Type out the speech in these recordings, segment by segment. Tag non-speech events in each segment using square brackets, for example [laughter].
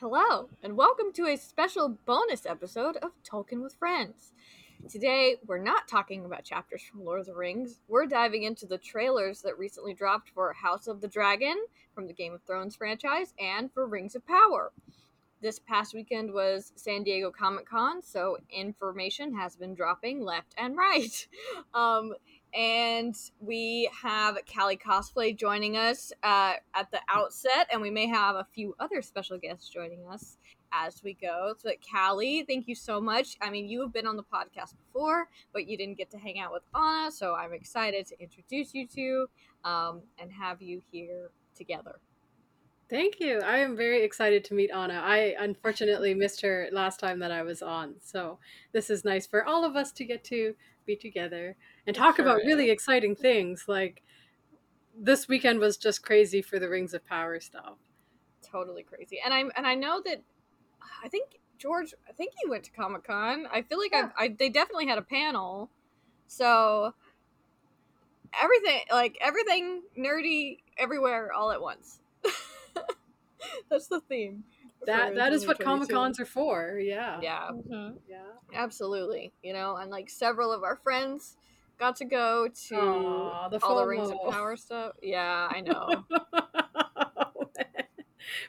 Hello, and welcome to a special bonus episode of Tolkien with Friends. Today, we're not talking about chapters from Lord of the Rings. We're diving into the trailers that recently dropped for House of the Dragon from the Game of Thrones franchise and for Rings of Power. This past weekend was San Diego Comic Con, so information has been dropping left and right. [laughs] Um, and we have Kali Cosplay joining us uh, at the outset, and we may have a few other special guests joining us as we go. But Kali, thank you so much. I mean, you have been on the podcast before, but you didn't get to hang out with Anna, so I'm excited to introduce you to um, and have you here together. Thank you. I am very excited to meet Anna. I unfortunately missed her last time that I was on, so this is nice for all of us to get to be together and talk sure about is. really exciting things. Like this weekend was just crazy for the Rings of Power stuff. Totally crazy. And I'm and I know that I think George, I think he went to Comic Con. I feel like yeah. I, they definitely had a panel. So everything, like everything nerdy everywhere all at once. [laughs] That's the theme. That that is what Comic Cons are for. Yeah. Yeah. Mm-hmm. Yeah. Absolutely. You know, and like several of our friends got to go to Aww, the all the Rings of Power stuff. Yeah, I know. [laughs]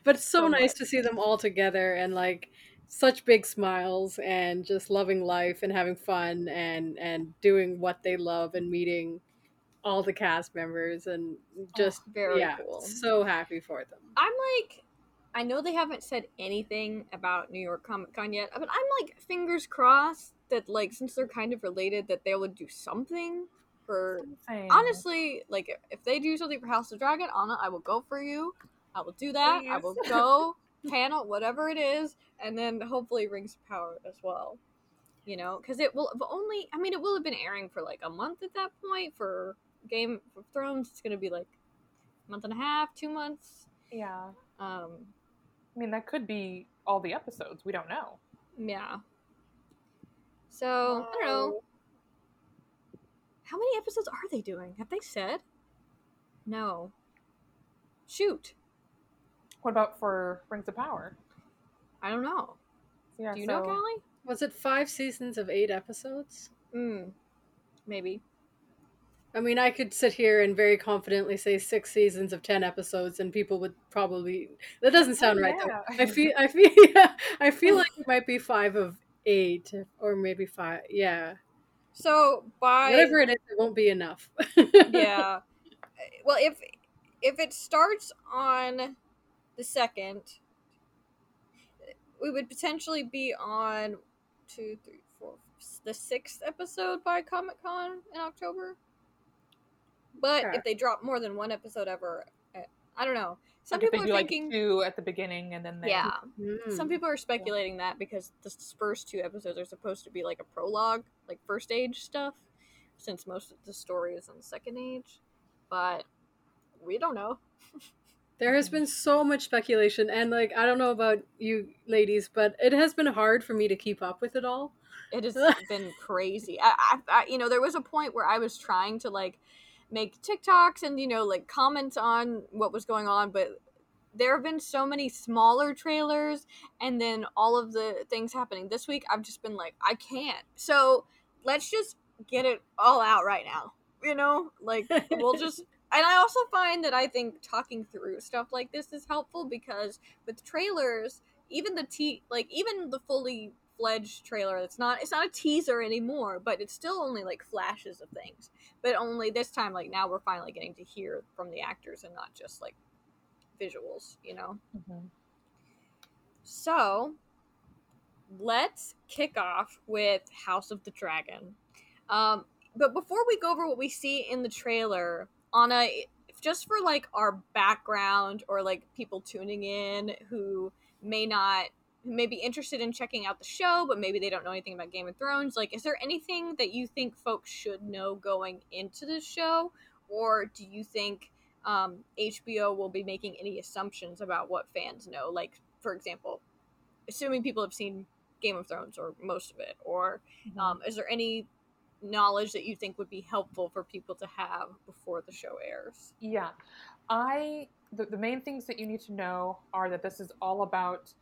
but it's so, so nice much. to see them all together and like such big smiles and just loving life and having fun and and doing what they love and meeting all the cast members and oh, just oh, very yeah, cool. So happy for them. I'm like I know they haven't said anything about New York Comic Con yet, but I'm like fingers crossed that like since they're kind of related that they would do something for something. honestly like if they do something for House of Dragon, Anna, I will go for you. I will do that. Please. I will go [laughs] panel whatever it is, and then hopefully Rings of Power as well. You know, because it will only. I mean, it will have been airing for like a month at that point for Game of Thrones. It's going to be like a month and a half, two months. Yeah. Um, I mean, that could be all the episodes. We don't know. Yeah. So, I don't know. How many episodes are they doing? Have they said? No. Shoot. What about for Rings of Power? I don't know. Yeah, Do you so... know, Kali? Was it five seasons of eight episodes? Hmm. Maybe. I mean, I could sit here and very confidently say six seasons of ten episodes, and people would probably. That doesn't sound oh, right yeah. though. I feel, I feel, yeah, [laughs] I feel like it might be five of eight, or maybe five. Yeah. So by whatever it is, it won't be enough. [laughs] yeah. Well, if if it starts on the second, we would potentially be on two, three, four, the sixth episode by Comic Con in October. But if they drop more than one episode ever, eh, I don't know. Some like people are thinking like two at the beginning and then they... yeah. Mm. Some people are speculating yeah. that because the first two episodes are supposed to be like a prologue, like first age stuff, since most of the story is in the second age. But we don't know. [laughs] there has been so much speculation, and like I don't know about you ladies, but it has been hard for me to keep up with it all. It has [laughs] been crazy. I, I, I, you know, there was a point where I was trying to like make TikToks and you know like comment on what was going on, but there have been so many smaller trailers and then all of the things happening this week. I've just been like, I can't. So let's just get it all out right now. You know, like we'll just. [laughs] And I also find that I think talking through stuff like this is helpful because with trailers, even the t like even the fully fledged trailer. It's not it's not a teaser anymore, but it's still only like flashes of things. But only this time, like now we're finally getting to hear from the actors and not just like visuals, you know. Mm-hmm. So let's kick off with House of the Dragon. Um, but before we go over what we see in the trailer, Anna, just for like our background or like people tuning in who may not who may be interested in checking out the show, but maybe they don't know anything about Game of Thrones, like, is there anything that you think folks should know going into the show? Or do you think um, HBO will be making any assumptions about what fans know? Like, for example, assuming people have seen Game of Thrones or most of it, or mm-hmm. um, is there any knowledge that you think would be helpful for people to have before the show airs? Yeah. I the, the main things that you need to know are that this is all about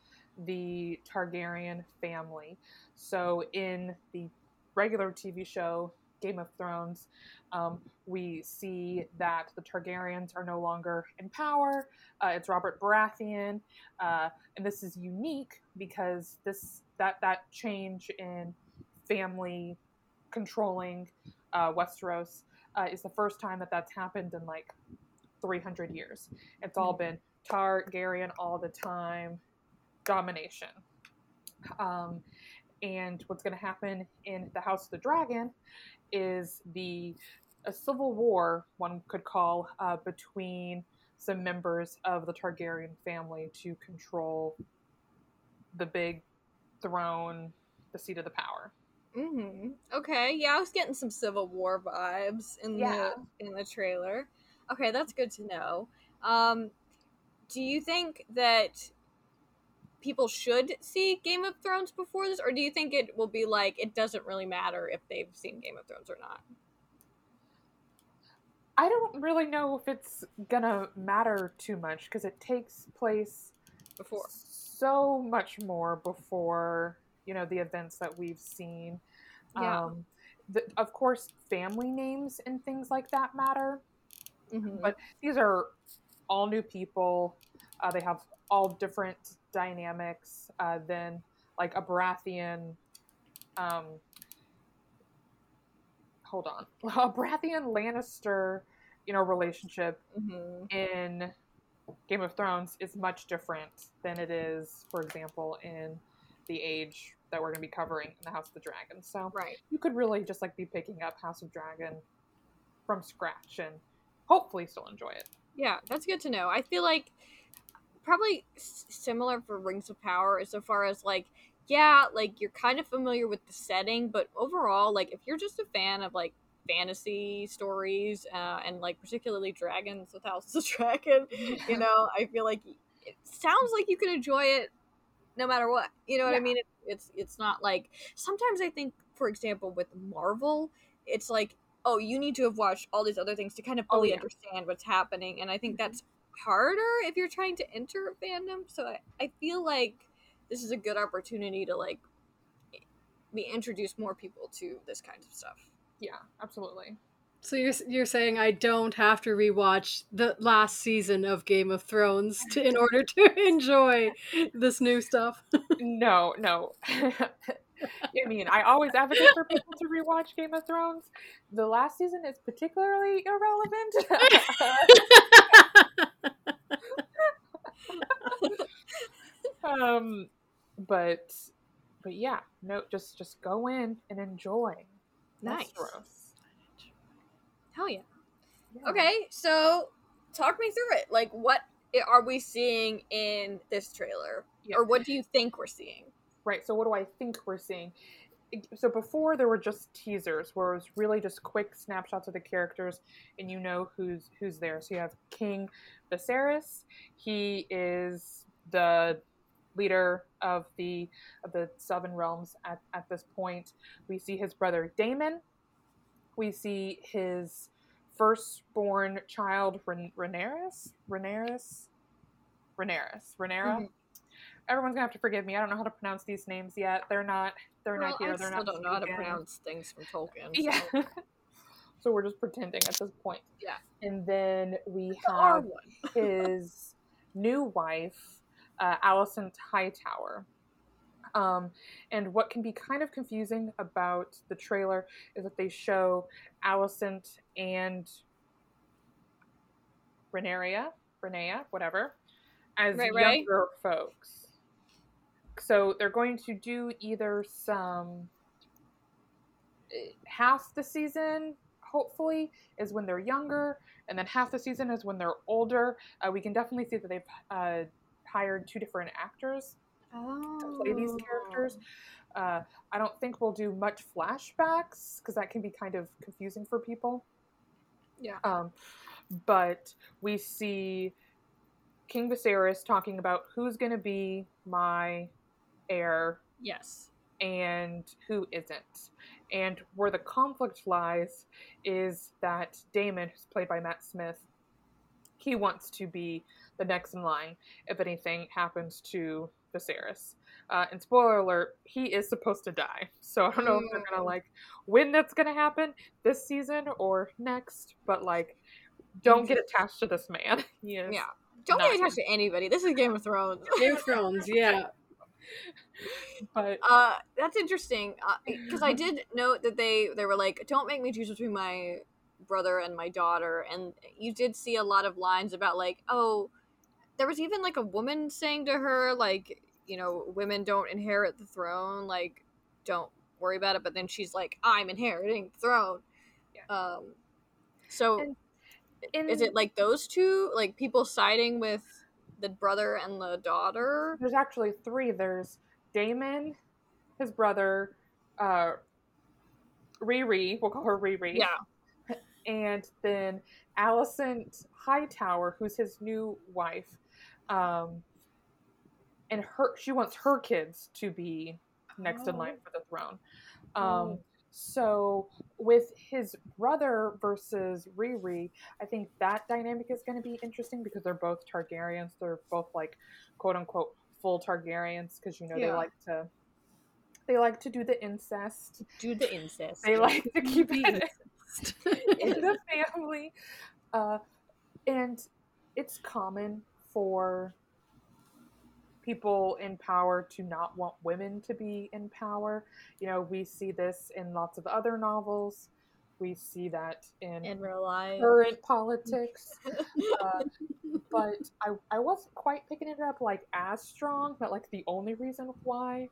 the Targaryen family. So in the regular TV show Game of Thrones, um, we see that the Targaryens are no longer in power. Uh, it's Robert Baratheon, uh, and this is unique because this that that change in family controlling uh, Westeros uh, is the first time that that's happened in like 300 years. It's all been Targaryen all the time, domination. Um, and what's going to happen in the House of the Dragon is the a civil war, one could call, uh, between some members of the Targaryen family to control the big throne, the seat of the power. Mm-hmm. Okay, yeah, I was getting some Civil War vibes in Yeah. the in the trailer. Okay, that's good to know. Um, do you think that people should see Game of Thrones before this, or do you think it will be like it doesn't really matter if they've seen Game of Thrones or not? I don't really know if it's gonna matter too much because it takes place Before, so much more before you know the events that we've seen. Yeah. Um, the, of course, family names and things like that matter, Mhm. but these are all new people. Uh, they have all different dynamics uh, than like a Baratheon. Um, hold on, [laughs] a Baratheon Lannister, you know, relationship Mhm. in Game of Thrones is much different than it is, for example, in the age that we're going to be covering in the House of the Dragon. So right. you could really just like be picking up House of Dragon from scratch and hopefully still enjoy it. Yeah, that's good to know. I feel like probably s- similar for Rings of Power as so far as like yeah, like you're kind of familiar with the setting, but overall like if you're just a fan of like fantasy stories uh, and like particularly dragons with House of the [laughs] Dragon, you [laughs] know, I feel like it sounds like you can enjoy it no matter what. You know what I mean? It, it's it's not like sometimes I think for example with Marvel, it's like oh, you need to have watched all these other things to kind of Oh, fully yeah. understand what's happening. And I think Mhm. that's harder if you're trying to enter a fandom. So I, I feel like this is a good opportunity to like be introduce more people to this kind of stuff. Yeah, absolutely. So you're you're saying I don't have to rewatch the last season of Game of Thrones to, in order to [laughs] enjoy this new stuff? [laughs] No, no. [laughs] I mean, I always advocate for people to rewatch Game of Thrones. The last season is particularly irrelevant. Um, but but yeah, no, just just go in and enjoy. Nice. Hell yeah. Yeah. Okay, so talk me through it. Like, what are we seeing in this trailer, Yeah. or what do you think we're seeing? Right. So what do I think we're seeing? So before there were just teasers where it was really just quick snapshots of the characters and you know who's who's there. So you have King Viserys. He is the leader of the of the Seven Realms at, at this point. We see his brother Daemon. We see his firstborn child Ren- Rhaenyra. Rhaenyra. Rhaenyra. Rhaenyra Mhm. everyone's gonna have to forgive me. I don't know how to pronounce these names yet. They're not. They're Well, not here. I They're still not. don't know how to pronounce things from Tolkien. Yeah. so- [laughs] so we're just pretending at this point. Yeah. And then we R have [laughs] his new wife, uh, Alicent Hightower. Um, and what can be kind of confusing about the trailer is that they show Alicent and Renaria, Renea, whatever, as Right, right. younger folks. So they're going to do either some eh, half the season, hopefully, is when they're younger, and then half the season is when they're older. Uh, we can definitely see that they've uh, hired two different actors to play these characters. Uh, I don't think we'll do much flashbacks because that can be kind of confusing for people. Yeah. Um, but we see King Viserys talking about who's going to be my heir Yes. and who isn't. And where the conflict lies is that Daemon, who's played by Matt Smith, he wants to be the next in line if anything happens to Viserys. Uh, and spoiler alert, he is supposed to die. So I don't know if they're gonna like when that's gonna happen this season or next, but like don't get attached to this man. [laughs] He Yeah. Don't not get attached to anybody. This is Game of Thrones. Game of Thrones, yeah. [laughs] but Uh, that's interesting because I did note that they they were like, "Don't make me choose between my brother and my daughter," and you did see a lot of lines about like, "Oh, there was even like a woman saying to her like, you know, women don't inherit the throne, like, don't worry about it." But then she's like, "I'm inheriting the throne." Yeah. Um, so And- in, is it like those two, like people siding with the brother and the daughter? there's actually three. There's Daemon, his brother, uh Riri, we'll call her Riri. Yeah. and then Alicent Hightower, who's his new wife, um, and her she wants her kids to be next in line for the throne. Um, Oh. So with his brother versus Riri, I think that dynamic is going to be interesting because they're both Targaryens. They're both like quote unquote full Targaryens because you know they like to they like to do the incest. Do the incest. They like to keep The it [laughs] in the family. Uh, and it's common for people in power to not want women to be in power. You know, we see this in lots of other novels. We see that in in real life. current politics. [laughs] Uh, but I, I wasn't quite picking it up like as strong, but like the only reason why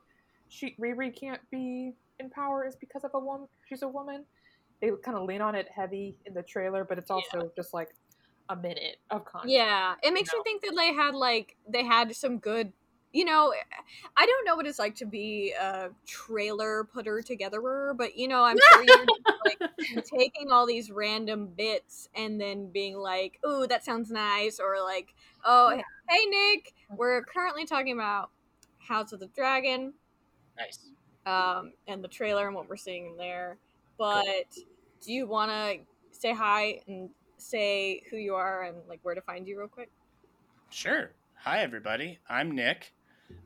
she Riri can't be in power is because of a woman. She's a woman. They kind of lean on it heavy in the trailer, but it's also just like a minute of content. Yeah, it makes know? me think that they had like they had some good. You know, I don't know what it's like to be a trailer putter togetherer, but you know, I'm [laughs] sure you're just, like taking all these random bits and then being like, "Ooh, that sounds nice," or like, "Oh, Yeah. hey Nick, we're currently talking about House of the Dragon." Nice. um, and the trailer and what we're seeing in there. But do you want to say hi and say who you are and like where to find you real quick? Sure. Hi, everybody. I'm Nick.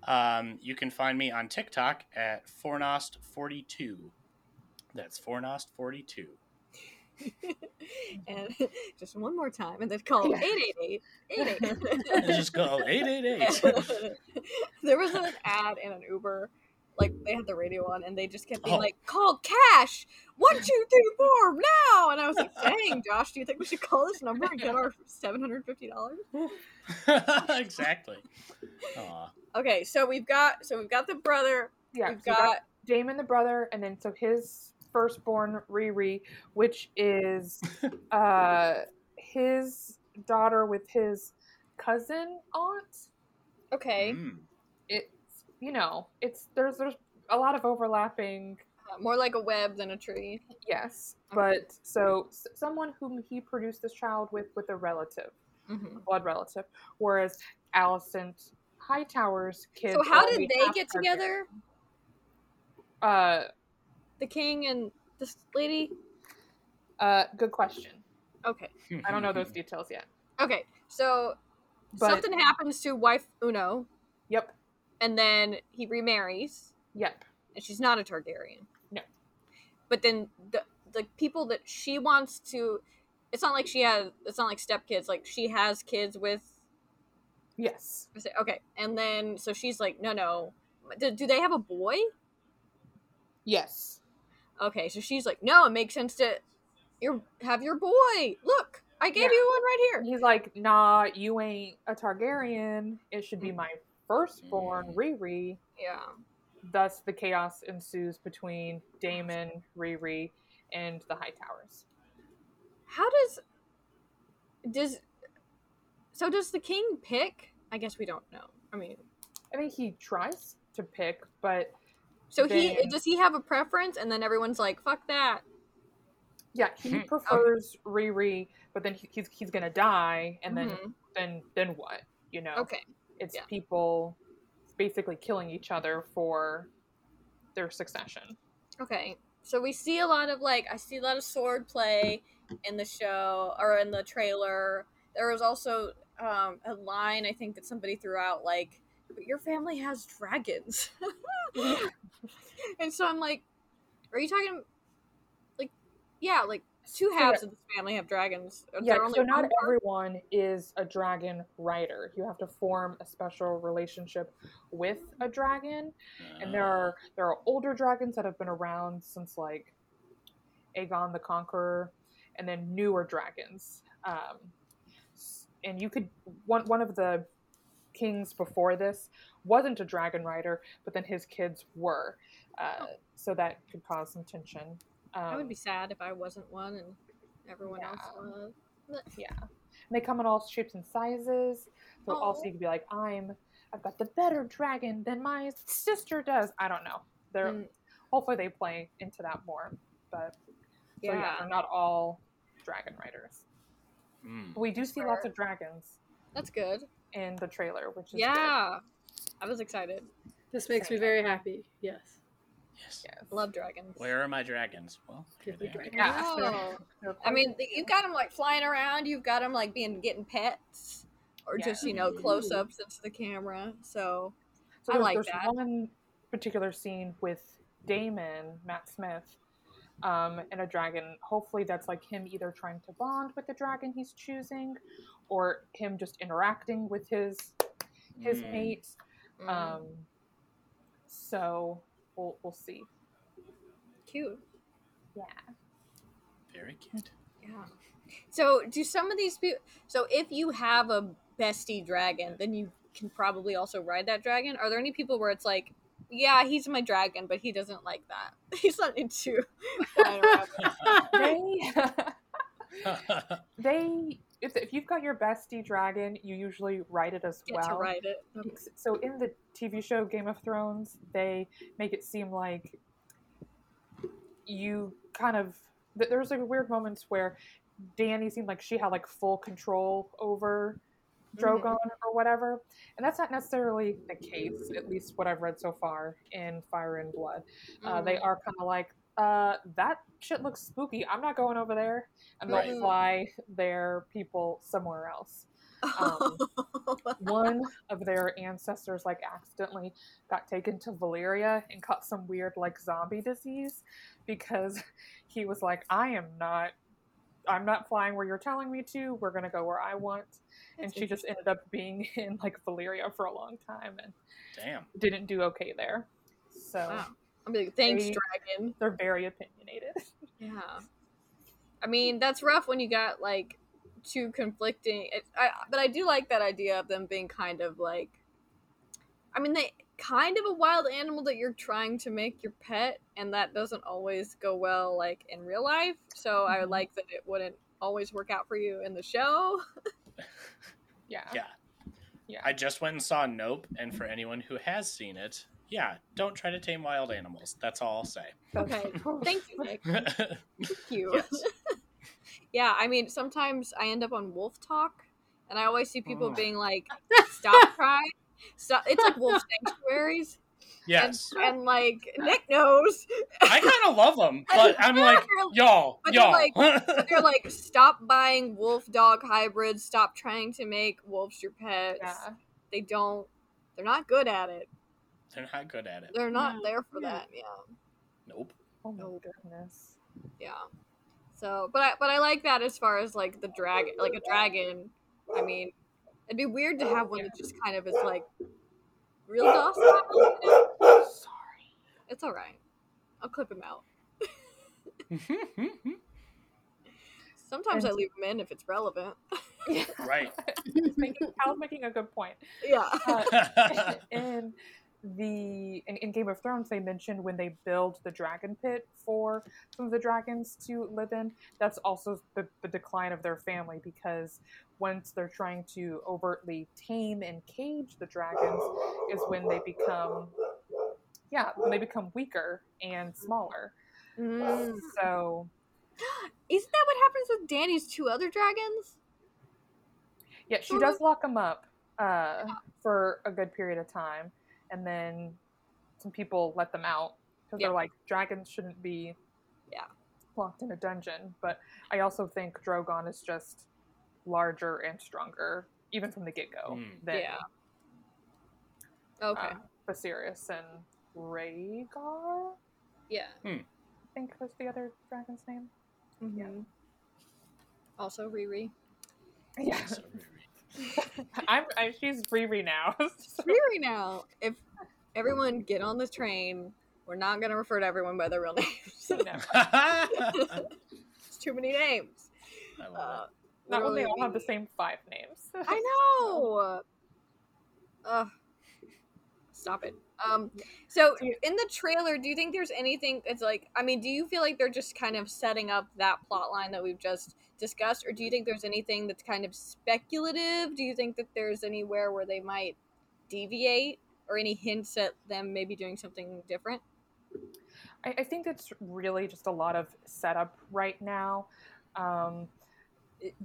Um, you can find me on TikTok at Fornost42. That's Fornost42. [laughs] and [laughs] just one more time, and then call Yeah. 888 888. [laughs] Just go 888. there was an ad in an Uber, like they had the radio on, and they just kept being Oh. like, "Call cash, one two three four now!" And I was like, "Dang, [laughs] Josh, do you think we should call this number and get our seven hundred fifty dollars?" [laughs] exactly. Aw. Okay, so we've got so we've got the brother, yeah. we've so got got Daemon the brother, and then so his firstborn Riri, which is [laughs] uh his daughter with his cousin aunt. okay, Mm. You know, it's there's there's a lot of overlapping uh, more like a web than a tree. Yes, but so s- someone whom he produced this child with with a relative, Mm-hmm. a blood relative, whereas Alicent Hightower's kids. So how did they get together? Uh, The king and this lady. uh, good question. Okay, I don't know those details yet. okay. So But something happens to wife Uno, yep, and then he remarries, yep, and she's not a Targaryen. No. But then the the people that she wants to, it's not like she has. It's not like stepkids. Like she has kids with. yes, Okay, and then so she's like, no, no. Do, do they have a boy? yes, Okay, so she's like, no, it makes sense to your have your boy. Look, I gave Yeah. you one right here. he's like, nah, you ain't a Targaryen. It should be Mm. my firstborn, Mm. Riri. Yeah. Thus, the chaos ensues between Daemon, Riri, and the Hightowers. How does does so does the king pick? I guess we don't know. I mean, I think he tries to pick, but so he does he have a preference, and then everyone's like, "Fuck that." yeah, he Hmm. prefers Riri, but then he, he's he's gonna die, and then Mhm. then then what? You know, Okay. It's yeah. people basically killing each other for their succession. Okay. So we see a lot of like I see a lot of sword play in the show or in the trailer. There was also um, a line I think that somebody threw out like but your family has dragons. [laughs] [laughs] and so I'm like, are you talking like yeah, like two So, halves of this family have dragons. Yeah, only so not part? everyone is a dragon rider. You have to form a special relationship with a dragon, and there are there are older dragons that have been around since like Aegon the Conqueror, and then newer dragons. Um, and you could one one of the kings before this wasn't a dragon rider, but then his kids were, uh, so that could cause some tension. Um, I would be sad if I wasn't one and everyone else was. Yeah. And they come in all shapes and sizes. So also you could be like, I'm I've got the better dragon than my sister does. I don't know. They're Mm. hopefully they play into that more. But so yeah, Yeah. they're not all dragon riders. Mm. We do see lots of dragons That's good. in the trailer, which is good. Yeah. I was excited. This makes me very happy. Yes. Yes. Yes. Love dragons. Where are my dragons? Well, here they are. dragons. Yeah. Oh. I mean, quite th- cute. you've got them like flying around. You've got them like being getting pets, or Yeah. just you know close ups into the camera. So So I there's, like there's that. one particular scene with Daemon, Matt Smith, um, and a dragon. Hopefully, that's like him either trying to bond with the dragon he's choosing, or him just interacting with his his Mm. mate. mm, Um, so we'll we'll see. cute. Yeah. Very cute. Yeah. So do some of these people? So if you have a bestie dragon, then you can probably also ride that dragon. Are there any people where it's like, yeah, he's my dragon, but he doesn't like that. [laughs] He's not into. [laughs] [laughs] They they if, if you've got your bestie dragon, you usually ride it as Get well. to ride it. so in the TV show Game of Thrones, they make it seem like you kind of th- there's like weird moments where Danny seemed like she had like full control over Drogon or whatever, and that's not necessarily the case. At least what I've read so far in Fire and Blood, uh, they Mhm. are kind of like. Uh, that shit looks spooky. I'm not going over there, and they'll Right. fly their people somewhere else um, [laughs] one of their ancestors like accidentally got taken to Valyria and caught some weird like zombie disease because he was like, I am not I'm not flying where you're telling me to, we're gonna go where I want. And she just ended up being [laughs] in like Valyria for a long time and Damn. didn't do okay there. So Wow. I'm like, thanks, They- dragon. they're very opinionated. [laughs] Yeah. I mean, that's rough when you got like two conflicting. It, I, but I do like that idea of them being kind of like. I mean, they kind of a wild animal that you're trying to make your pet, and that doesn't always go well, like in real life. So I Mhm. like that it wouldn't always work out for you in the show. [laughs] Yeah. Yeah. Yeah. I just went and saw Nope, and for anyone who has seen it, yeah, don't try to tame wild animals. That's all I'll say. Okay, [laughs] thank you, Nick. [laughs] Thank you. Yes. [laughs] yeah, I mean, sometimes I end up on Wolf Talk, and I always see people Oh. being like, "Stop crying." Stop. It's like wolf sanctuaries. yes. And, and like Nick knows. I kind of love them, but I'm like, y'all, But they're y'all. like- They're like, stop buying wolf dog hybrids. Stop trying to make wolves your pets. Yeah. They don't. They're not good at it. They're not good at it. They're not No. there for Yeah. that. Yeah. Nope. Oh my Nope. goodness. Yeah. So, but I but I like that as far as like the dragon, like a dragon. I mean, it'd be weird to have one that just kind of is like real docile. Sorry. It's all right. I'll clip him out. [laughs] Sometimes I leave him in if it's relevant. right. [laughs] He's making, Cal's making a good point. Yeah. Uh, [laughs] in the in, in Game of Thrones, they mentioned when they build the dragon pit for some of the dragons to live in. That's also the, the decline of their family because once they're trying to overtly tame and cage the dragons, is when they become yeah when they become weaker and smaller. Mm. So Isn't that what happens with Danny's two other dragons? yeah, she does lock them up uh, for a good period of time, and then some people let them out because Yeah. they're like dragons shouldn't be Yeah. locked in a dungeon. But I also think Drogon is just larger and stronger, even from the get go. Mm. Than Yeah. Okay. uh, Viserys and Rhaegar. yeah. I think was the other dragon's name. Mhm. Also, Riri. Yeah, So, [laughs] I'm, I, she's Riri now. [laughs] so- Riri now. If everyone get on the train, we're not gonna refer to everyone by their real [laughs] names. no. It's too many names. love Uh, Not when they all have the same five names. I know. Uh, stop it. Um, so in the trailer, do you think there's anything? It's like, I mean, do you feel like they're just kind of setting up that plot line that we've just discussed, or do you think there's anything that's kind of speculative? Do you think that there's anywhere where they might deviate, or any hints at them maybe doing something different? I, I think it's really just a lot of setup right now. Um,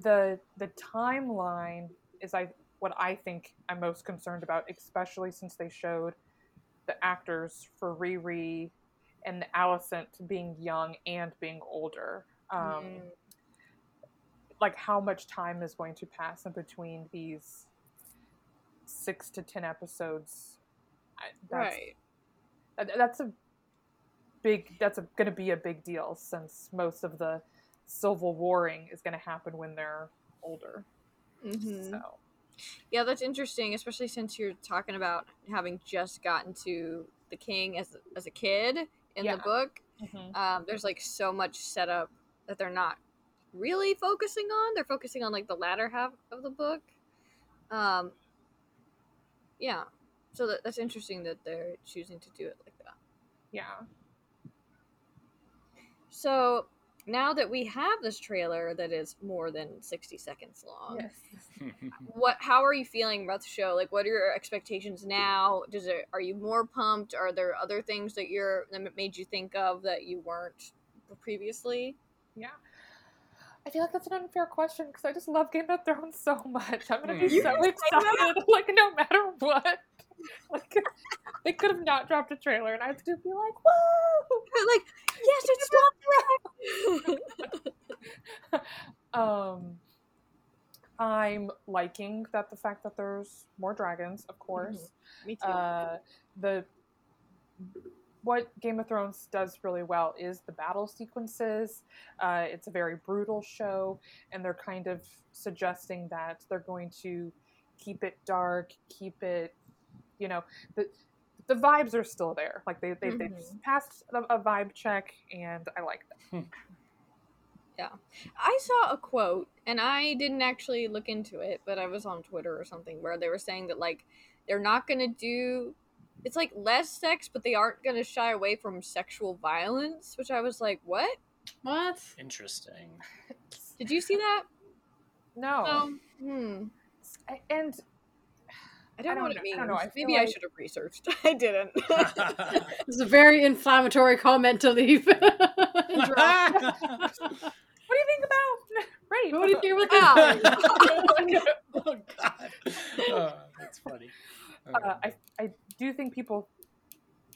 the the timeline is I what I think I'm most concerned about, especially since they showed the actors for Riri and Alicent being young and being older. Um, Mm. Like how much time is going to pass in between these six to ten episodes? That's, right. That's a big. That's going to be a big deal since most of the civil warring is going to happen when they're older. hmm So Yeah, that's interesting, especially since you're talking about having just gotten to the king as as a kid in Yeah. the book. mhm. Um, there's like so much setup that they're not really focusing on. They're focusing on like the latter half of the book. Um, yeah, so that, that's interesting that they're choosing to do it like that. yeah. So now that we have this trailer that is more than 60 seconds long, Yes. [laughs] what how are you feeling about the show like what are your expectations now does it are you more pumped are there other things that you're that made you think of that you weren't previously Yeah. I feel like that's an unfair question because I just love Game of Thrones so much. I'm gonna be Hmm. You so can say that. excited, [laughs] like no matter what. [laughs] Like they could have not dropped a trailer, and I'd still be like, "Whoa!" [laughs] like yes it's dropped. um, I'm liking that the fact that there's more dragons, of course. me too Uh, the what Game of Thrones does really well is the battle sequences. Uh, it's a very brutal show, and they're kind of suggesting that they're going to keep it dark, keep it, you know, the the vibes are still there. Like they they they've Mhm. passed a, a vibe check, and I like that. Yeah. I saw a quote and i didn't actually look into it but i was on twitter or something where they were saying that like they're not gonna do it's like less sex but they aren't gonna shy away from sexual violence which i was like what What? Interesting. [laughs] did you see that No, um hmm I- and I don't, I know what don't it know- I means. don't know, I feel Maybe I should have researched. [laughs] I didn't. [laughs] it's a very inflammatory comment to leave. what do you think about rape? What do you think Ow. about oh God. Oh, that's funny. uh, I, I do you think people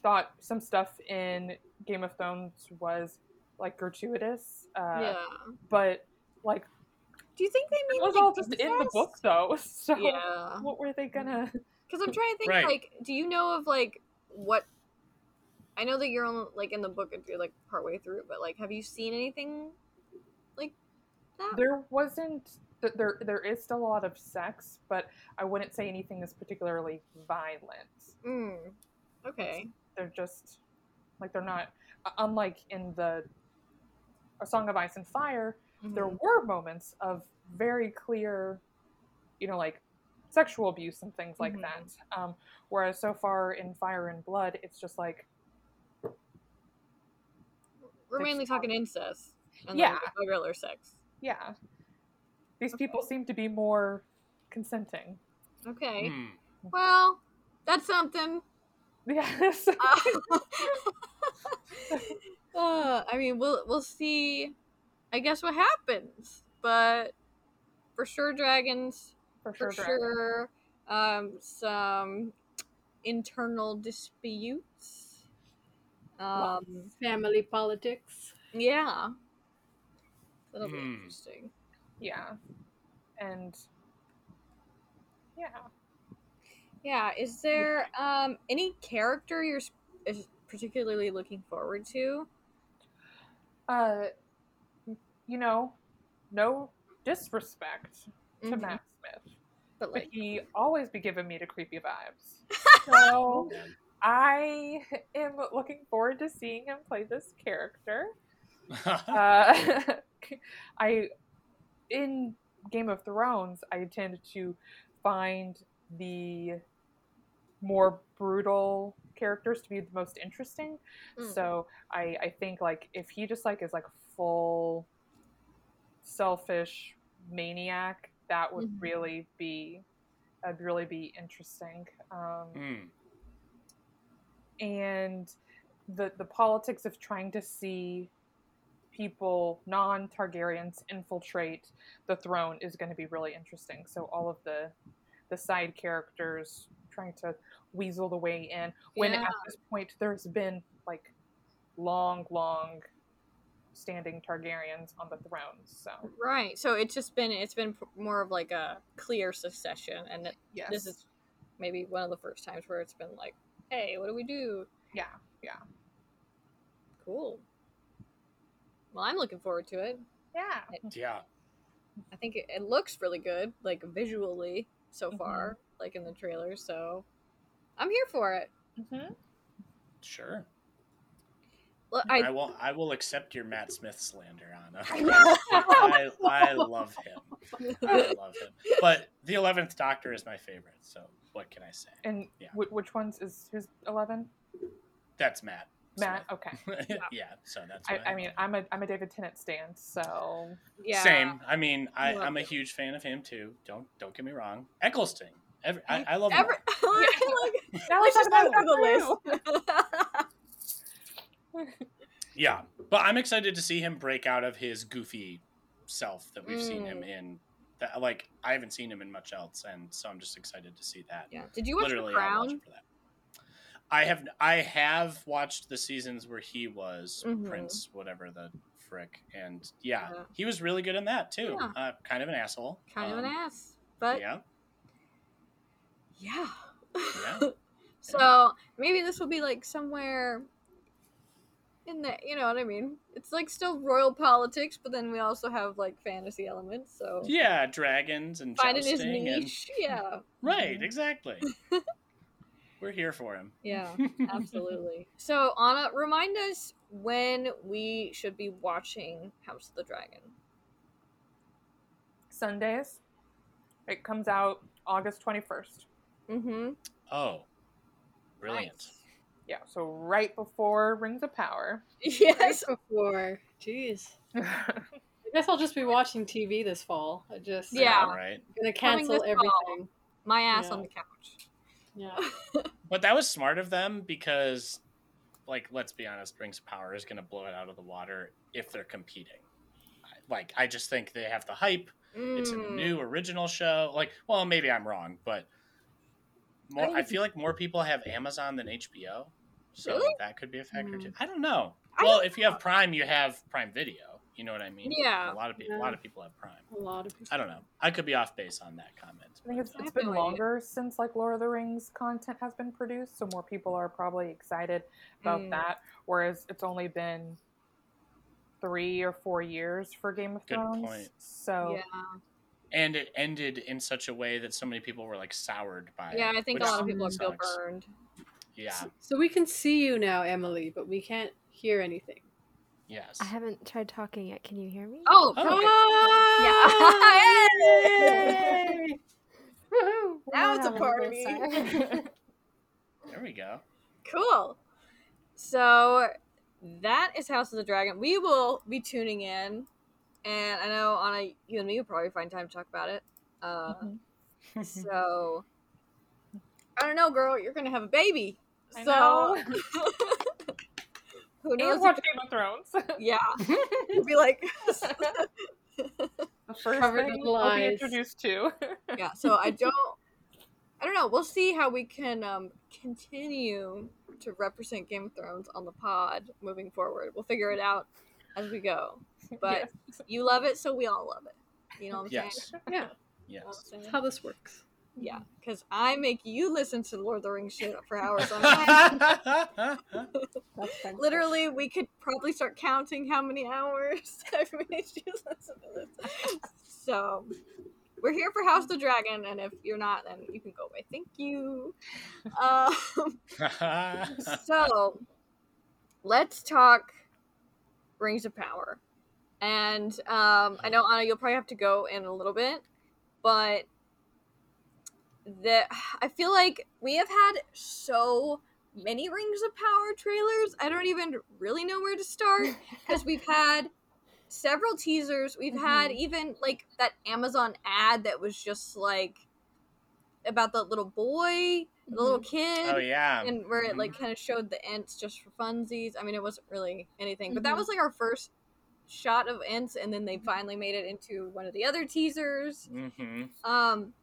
thought some stuff in Game of Thrones was like gratuitous, uh, yeah. but like Do you think they mean it was like, all just in the book though. [laughs] So Yeah. what were they gonna? [laughs] Because I'm trying to think. Right. Like, do you know of like what? I know that you're on like in the book if you're like partway through, but like, have you seen anything like that? There wasn't. There there is still a lot of sex, but I wouldn't say anything is particularly violent. Mm. Okay. They're just like they're not. Unlike in the A Song of Ice and Fire, there Mhm. were moments of very clear, you know, like sexual abuse and things like Mhm. that. Um, whereas so far in Fire and Blood, it's just like, We're mainly talking incest. And Yeah. Like, regular sex. yeah, these people seem to be more consenting. Okay. Hmm. Well, that's something. Yes. [laughs] Uh, [laughs] uh, I mean, we'll we'll see. I guess what happens, but for sure, dragons. for For sure. sure, um, some internal disputes. Um, Family politics. yeah, that'll be interesting. Yeah. And Yeah. Is there um any character you're particularly looking forward to? Uh, you know, no disrespect to Mhm. Matt Smith, But but he always be giving me the creepy vibes. [laughs] So I am looking forward to seeing him play this character. Uh, [laughs] I in Game of Thrones, I tend to find the more brutal characters to be the most interesting. Mm. So I, I think like if he just like is like full selfish maniac, that would Mhm. really be that'd really be interesting. Um, Hmm. and the the politics of trying to see people non Targaryens infiltrate the throne is going to be really interesting. So all of the the side characters trying to weasel the way in when Yeah. at this point there's been like long long standing Targaryens on the throne. So right. So it's just been it's been more of like a clear succession, and it, yes, this is maybe one of the first times where it's been like, hey, what do we do? yeah. Yeah. Cool. Well, I'm looking forward to it. Yeah. yeah. I think it, it looks really good, like visually so Mhm. far, like in the trailer. So I'm here for it. hmm Sure. Well, I, I, will. I will accept your Matt Smith slander, Anna. [laughs] I, I love him. I love him. But the Eleventh Doctor is my favorite. So what can I say? And Yeah. wh- which ones is who's eleven? That's Matt. Matt. Okay. [laughs] Smith. yeah. So that's. I, what I mean, love. I'm a I'm a David Tennant stan, so yeah. Same. I mean, I, I'm a huge fan of him too. Don't don't get me wrong. Eccleston. Every, I, I- I love him. Every, [laughs] like, now let's let's just talk go about the list. [laughs] Yeah, but I'm excited to see him break out of his goofy self that we've seen Mm. him in. That like I haven't seen him in much else, and so I'm just excited to see that. yeah. Did you watch Literally, The I'll Crown? for that. I have I have watched the seasons where he was Mhm. Prince, whatever the frick, and yeah, Yeah. he was really good in that too. Yeah. Uh, kind of an asshole. Kind of an Um, ass, but yeah, yeah. Yeah. [laughs] so maybe this will be like somewhere in the, you know what I mean? It's like still royal politics, but then we also have like fantasy elements. So yeah, dragons and finding his jousting and niche, yeah, [laughs] right, exactly. [laughs] We're here for him. yeah, absolutely. So Anna, remind us when we should be watching House of the Dragon. Sundays. It comes out August 21st. Mm-hmm. Oh, brilliant. Yeah, so right before Rings of Power. [laughs] Yes. Right before. Jeez. [laughs] I guess I'll just be watching TV this fall. I just Yeah. All right. gonna cancel this fall. everything. My ass Yeah. on the couch. Yeah. [laughs] But that was smart of them because, like, let's be honest, Rings of Power is going to blow it out of the water if they're competing. Like, I just think they have the hype. It's a Mm. new original show. Like, well, maybe I'm wrong, but more, I think- feel like more people have Amazon than HBO, so Really? that could be a factor Mm. too. I don't know. I Well, if you have Prime, you have Prime Video. You know what I mean? Yeah. A lot of people. A lot of people have Prime. A lot of people. I don't know. I could be off base on that comment. I think it's, I it's have been longer since like Lord of the Rings content has been produced, so more people are probably excited about Mm. that. Whereas it's only been three or four years for Game of Good Thrones. point. So Yeah. And it ended in such a way that so many people were like soured by it. Yeah, I think a lot of people feel sucks. burned. Yeah. So we can see you now, Emily, but we can't hear anything. Yes. I haven't tried talking yet. Can you hear me? Oh, Oh. Yeah. [laughs] Yay! [laughs] Woohoo! Now it's a party. having a good time. [laughs] There we go. cool. So that is House of the Dragon. We will be tuning in, and I know Anna, you and me will probably find time to talk about it. Uh, Mhm. [laughs] so I don't know, girl. You're gonna have a baby, I so know. [laughs] who knows? and watch Game of Thrones. [laughs] yeah, you'll be like, the first Covered thing in we'll be introduced to. yeah. So I don't. I don't know. We'll see how we can um, continue to represent Game of Thrones on the pod moving forward. We'll figure it out as we go. [laughs] But Yes. you love it, so we all love it. You know what I'm yes. Yeah, Yes. that's how this works. Yeah, because I make you listen to Lord of the Rings shit for hours on [laughs] end. That's fun. Literally, we could probably start counting how many hours I've managed to listen to this. So, we're here for House of the Dragon, and if you're not, then you can go away. Thank you. [laughs] Um, so, let's talk Rings of Power. And um, I know Anna, you'll probably have to go in a little bit, but the I feel like we have had so many Rings of Power trailers. I don't even really know where to start [laughs] because we've had several teasers. We've had Mhm. even like that Amazon ad that was just like about the little boy, the little kid oh yeah. and where it like kind of showed the ants just for funsies. I mean, it wasn't really anything, but that Mhm. was like our first shot of ants, and then they finally made it into one of the other teasers. hmm Um,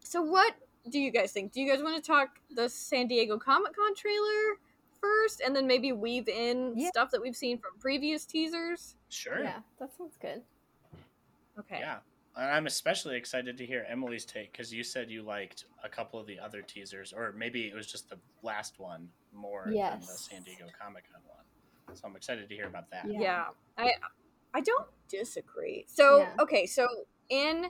so what do you guys think? Do you guys want to talk the San Diego Comic Con trailer first, and then maybe weave in Yeah. stuff that we've seen from previous teasers? Sure. Yeah, that sounds good. Okay. Yeah. And I'm especially excited to hear Emily's take because you said you liked a couple of the other teasers, or maybe it was just the last one more than the San Diego Comic Con one. So I'm excited to hear about that. Yeah. Yeah, I I don't disagree. So Yeah. okay, so in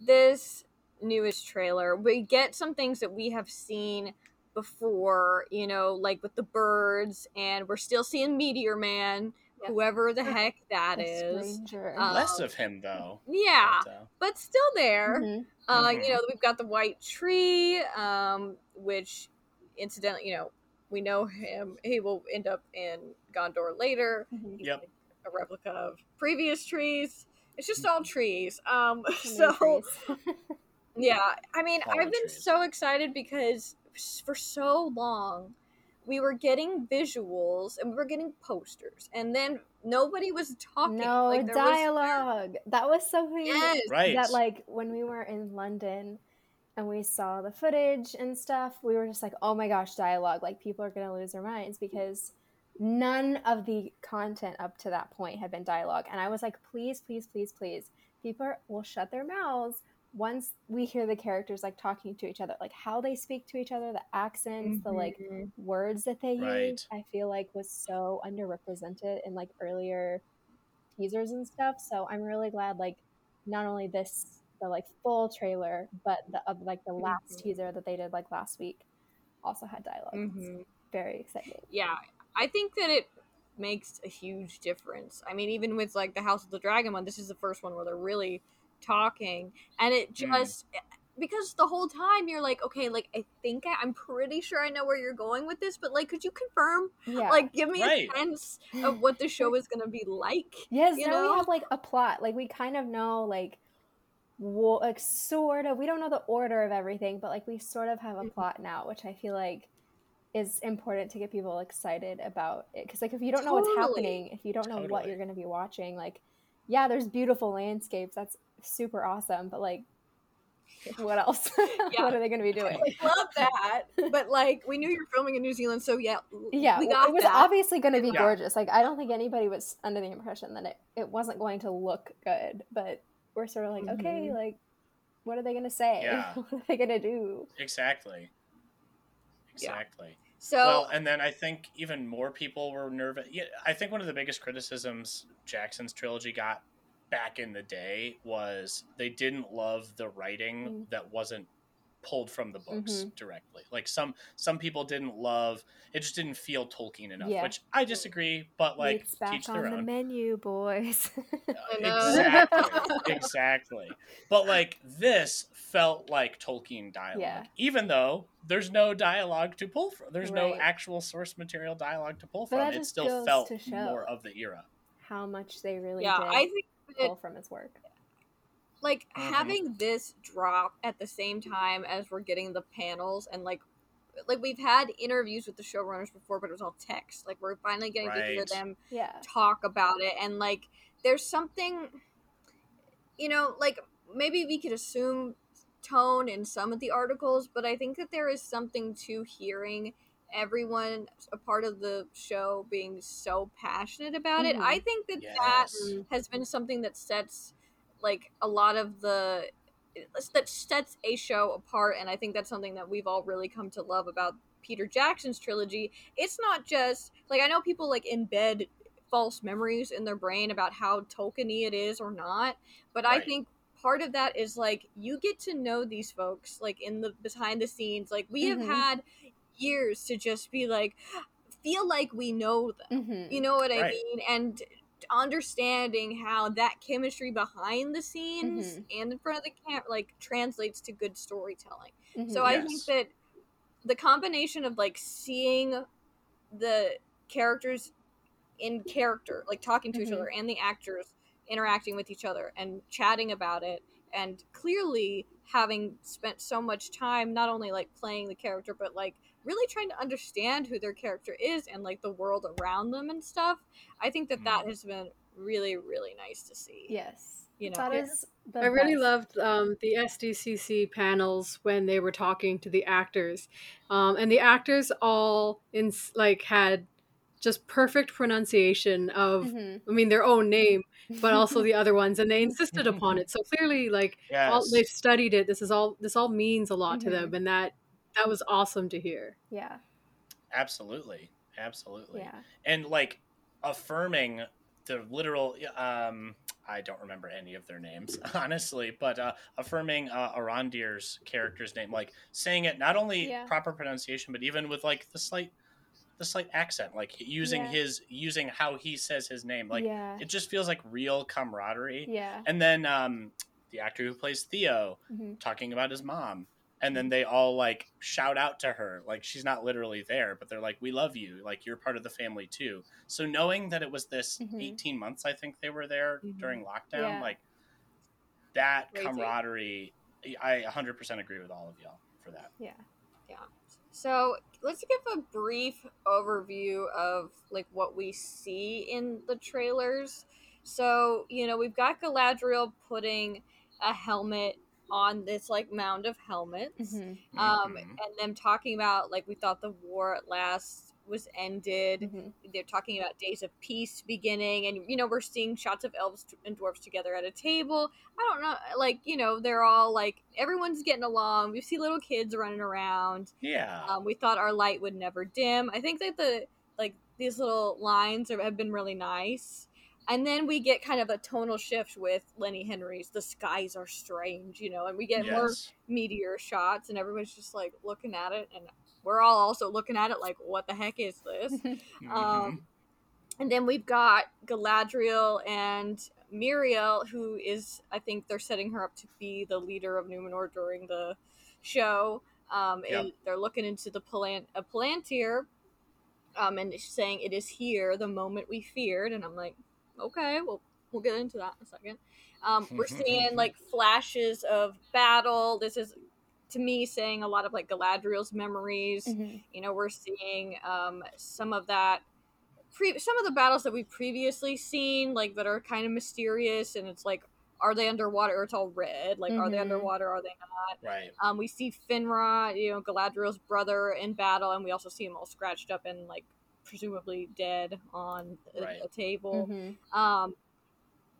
this newest trailer, we get some things that we have seen before, you know, like with the birds, and we're still seeing Meteor Man, Yeah. whoever the heck that The is. stranger. Uh, Less of him though. Yeah, But, uh, but still there. Mhm. Uh, Mhm. you know, we've got the white tree, um, which incidentally, you know, we know him. He will end up in Gondor later. Mhm. Yep. a replica of previous trees. It's just all trees. Um, [laughs] So trees. [laughs] yeah, I mean, All I've been trees. so excited because for so long we were getting visuals and we were getting posters, and then nobody was talking. no like, there was- dialogue. that was something yes, Right. that like when we were in London and we saw the footage and stuff, we were just like, "Oh my gosh, dialogue. Like people are going to lose their minds because none of the content up to that point had been dialogue." And I was like, "Please, please, please, please. People are, will shut their mouths once we hear the characters like talking to each other, like how they speak to each other, the accents, the like Mhm. words that they Right. use i feel like was so underrepresented in like earlier teasers and stuff so i'm really glad like not only this the like full trailer but the of like the last Mhm. teaser that they did like last week also had dialog Mhm. very exciting yeah i think that it makes a huge difference i mean even with like the house of the dragon one this is the first one where they're really talking and it Mm. just because the whole time you're like okay like i think I, i'm pretty sure i know where you're going with this but like could you confirm yeah like give me Right. a sense [sighs] of what the show is going to be like yes you now know? we have like a plot like we kind of know like what like sort of we don't know the order of everything but like we sort of have a Mhm. plot now which i feel like is important to get people excited about it because like if you don't know what's happening if you don't know what you're going to be watching like yeah there's beautiful landscapes that's super awesome but like what else [laughs] Yeah. what are they going to be doing I love that but like we knew you were filming in new zealand so yeah yeah we got it was that. obviously going to be Yeah. gorgeous like i don't think anybody was under the impression that it, it wasn't going to look good but we're sort of like okay Mhm. like what are they going to say [laughs] Yeah. what are they going to do Exactly. Yeah. Exactly. so well, and then I think even more people were nervous. Yeah, I think one of the biggest criticisms Jackson's trilogy got back in the day was they didn't love the writing Mm. that wasn't pulled from the books Mhm. directly. Like some some people didn't love it just didn't feel Tolkien enough, Yeah. which I disagree, but like Meat's back teach on their the own. menu boys [laughs] Exactly. [laughs] exactly. But like this felt like Tolkien dialogue. Yeah. Even though there's no dialogue to pull from. There's no actual source material dialogue to pull But from. It still felt more of the era. how much they really yeah did i think that pull from his work. Like Mhm. having this drop at the same time as we're getting the panels and like like we've had interviews with the showrunners before but it was all text. Like we're finally getting to hear them yeah. talk about it. And like there's something you know like maybe we could assume tone in some of the articles but i think that there is something to hearing everyone a part of the show being so passionate about it. Mhm. i think that that has been something that sets like a lot of the that sets a show apart and i think that's something that we've all really come to love about peter jackson's trilogy. It's not just like i know people like embed false memories in their brain about how tolkien it is or not but i think part of that is like you get to know these folks like in the behind the scenes. Like we Mhm. have had years to just be like feel like we know them Mhm. you know what I mean? And understanding how that chemistry behind the scenes Mm-hmm. and in front of the camera like translates to good storytelling. Mhm. So I think that the combination of like seeing the characters in character, like talking to each Mhm. other, and the actors interacting with each other and chatting about it, and clearly having spent so much time not only like playing the character, but like really trying to understand who their character is and like the world around them and stuff. I think that that Mhm. has been really, really nice to see. yes, You know, that Yeah. is. The I really best. loved um, the SDCC panels when they were talking to the actors, um, and the actors all in like had just perfect pronunciation of, Mhm. I mean, their own name, but also the [laughs] other ones, and they insisted upon [laughs] it. So clearly, like all, they've studied it. This is all. This all means a lot to Mhm. them, and that that was awesome to hear. yeah, Absolutely. Absolutely. yeah. And like affirming the literal um I don't remember any of their names, [laughs] honestly, but uh, affirming uh, Arondir's character's name, like saying it not only Yeah. proper pronunciation, but even with like the slight, the slight accent, like using Yeah. his using how he says his name, like yeah, it just feels like real camaraderie. yeah. And then um, the actor who plays Theo hmm talking about his mom, and then they all like shout out to her, like she's not literally there, but they're like, "We love you, like you're part of the family too." So knowing that it was this Mhm. 18 months, I think they were there Mhm. during lockdown, Yeah. like that Crazy. camaraderie. I 100% agree with all of y'all for that. Yeah yeah. So let's give a brief overview of like what we see in the trailers. So you know we've got Galadriel putting a helmet on this like mound of helmets, hmm um, Mhm. and them talking about like we thought the war at last was ended. hmm They're talking about days of peace beginning, and you know we're seeing shots of elves and dwarves together at a table. I don't know, like you know they're all like everyone's getting along. We see little kids running around. Yeah. Um, we thought our light would never dim. I think that the like these little lines are, have been really nice. And then we get kind of a tonal shift with Lenny Henry's "The skies are strange," you know, and we get more meteor shots, and everyone's just like looking at it, and we're all also looking at it like, "What the heck is this?" [laughs] Mhm. Um, and then we've got Galadriel and Miriel, who is, I think they're setting her up to be the leader of Numenor during the show. Um, Yep. and they're looking into the Palan- a Palantir, um, and saying it is here, the moment we feared. And I'm like, okay, well, we'll get into that in a second. Um, we're [laughs] seeing like flashes of battle. This is, to me, saying a lot of like Galadriel's memories hmm you know we're seeing um, some of that pre- some of the battles that we've previously seen like that are kind of mysterious and it's like are they underwater or it's all red like are they Mhm. underwater are they not Right. um, we see Finrod you know galadriel's brother in battle and we also see him all scratched up and like presumably dead on a, Right. a table hmm um,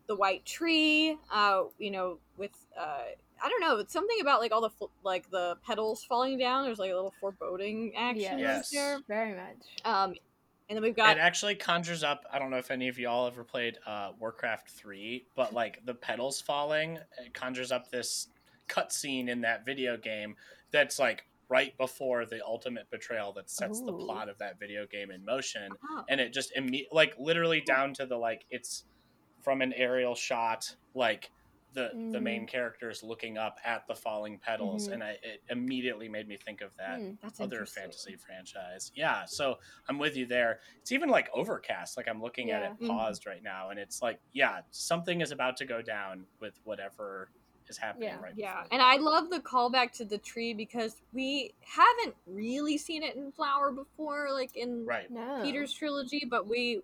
the white tree uh, you know with uh, I don't know. It's something about like all the fl- like the petals falling down. There's like a little foreboding action Yes. there. Very much. Um, and then we've got it actually conjures up. I don't know if any of y'all ever played uh, Warcraft three, but like the petals falling, it conjures up this cutscene in that video game that's like right before the ultimate betrayal that sets the plot of that video game in motion, oh, and it just imme- like literally down to the like it's from an aerial shot like. The, the Mhm. main character is looking up at the falling petals, Mhm. and I, it immediately made me think of that Mm. other fantasy franchise. Yeah, so I'm with you there. It's even like Overcast. Like I'm looking at Yeah. it Mhm. paused right now, and it's like, yeah, something is about to go down with whatever is happening Yeah. right. Yeah, before and. I love the callback to the tree because we haven't really seen it in flower before, like in right. No. Peter's trilogy, but we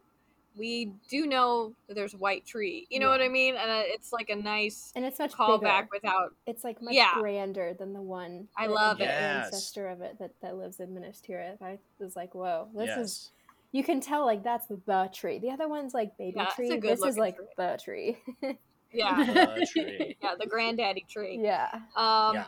we do know that there's a white tree. You know what I mean? And uh, it's like a nice And it's much callback bigger. without. It's like much Yeah. grander than the one. I love the it. Yes. ancestor of it that, that lives in Minas Tirith. I was like, whoa, this yes. is. You can tell like that's the tree. The other one's like baby Yeah, it's a tree. good This is like tree. the tree. [laughs] Yeah. [laughs] The [laughs] tree. Yeah, the granddaddy tree. Yeah. Um, yeah.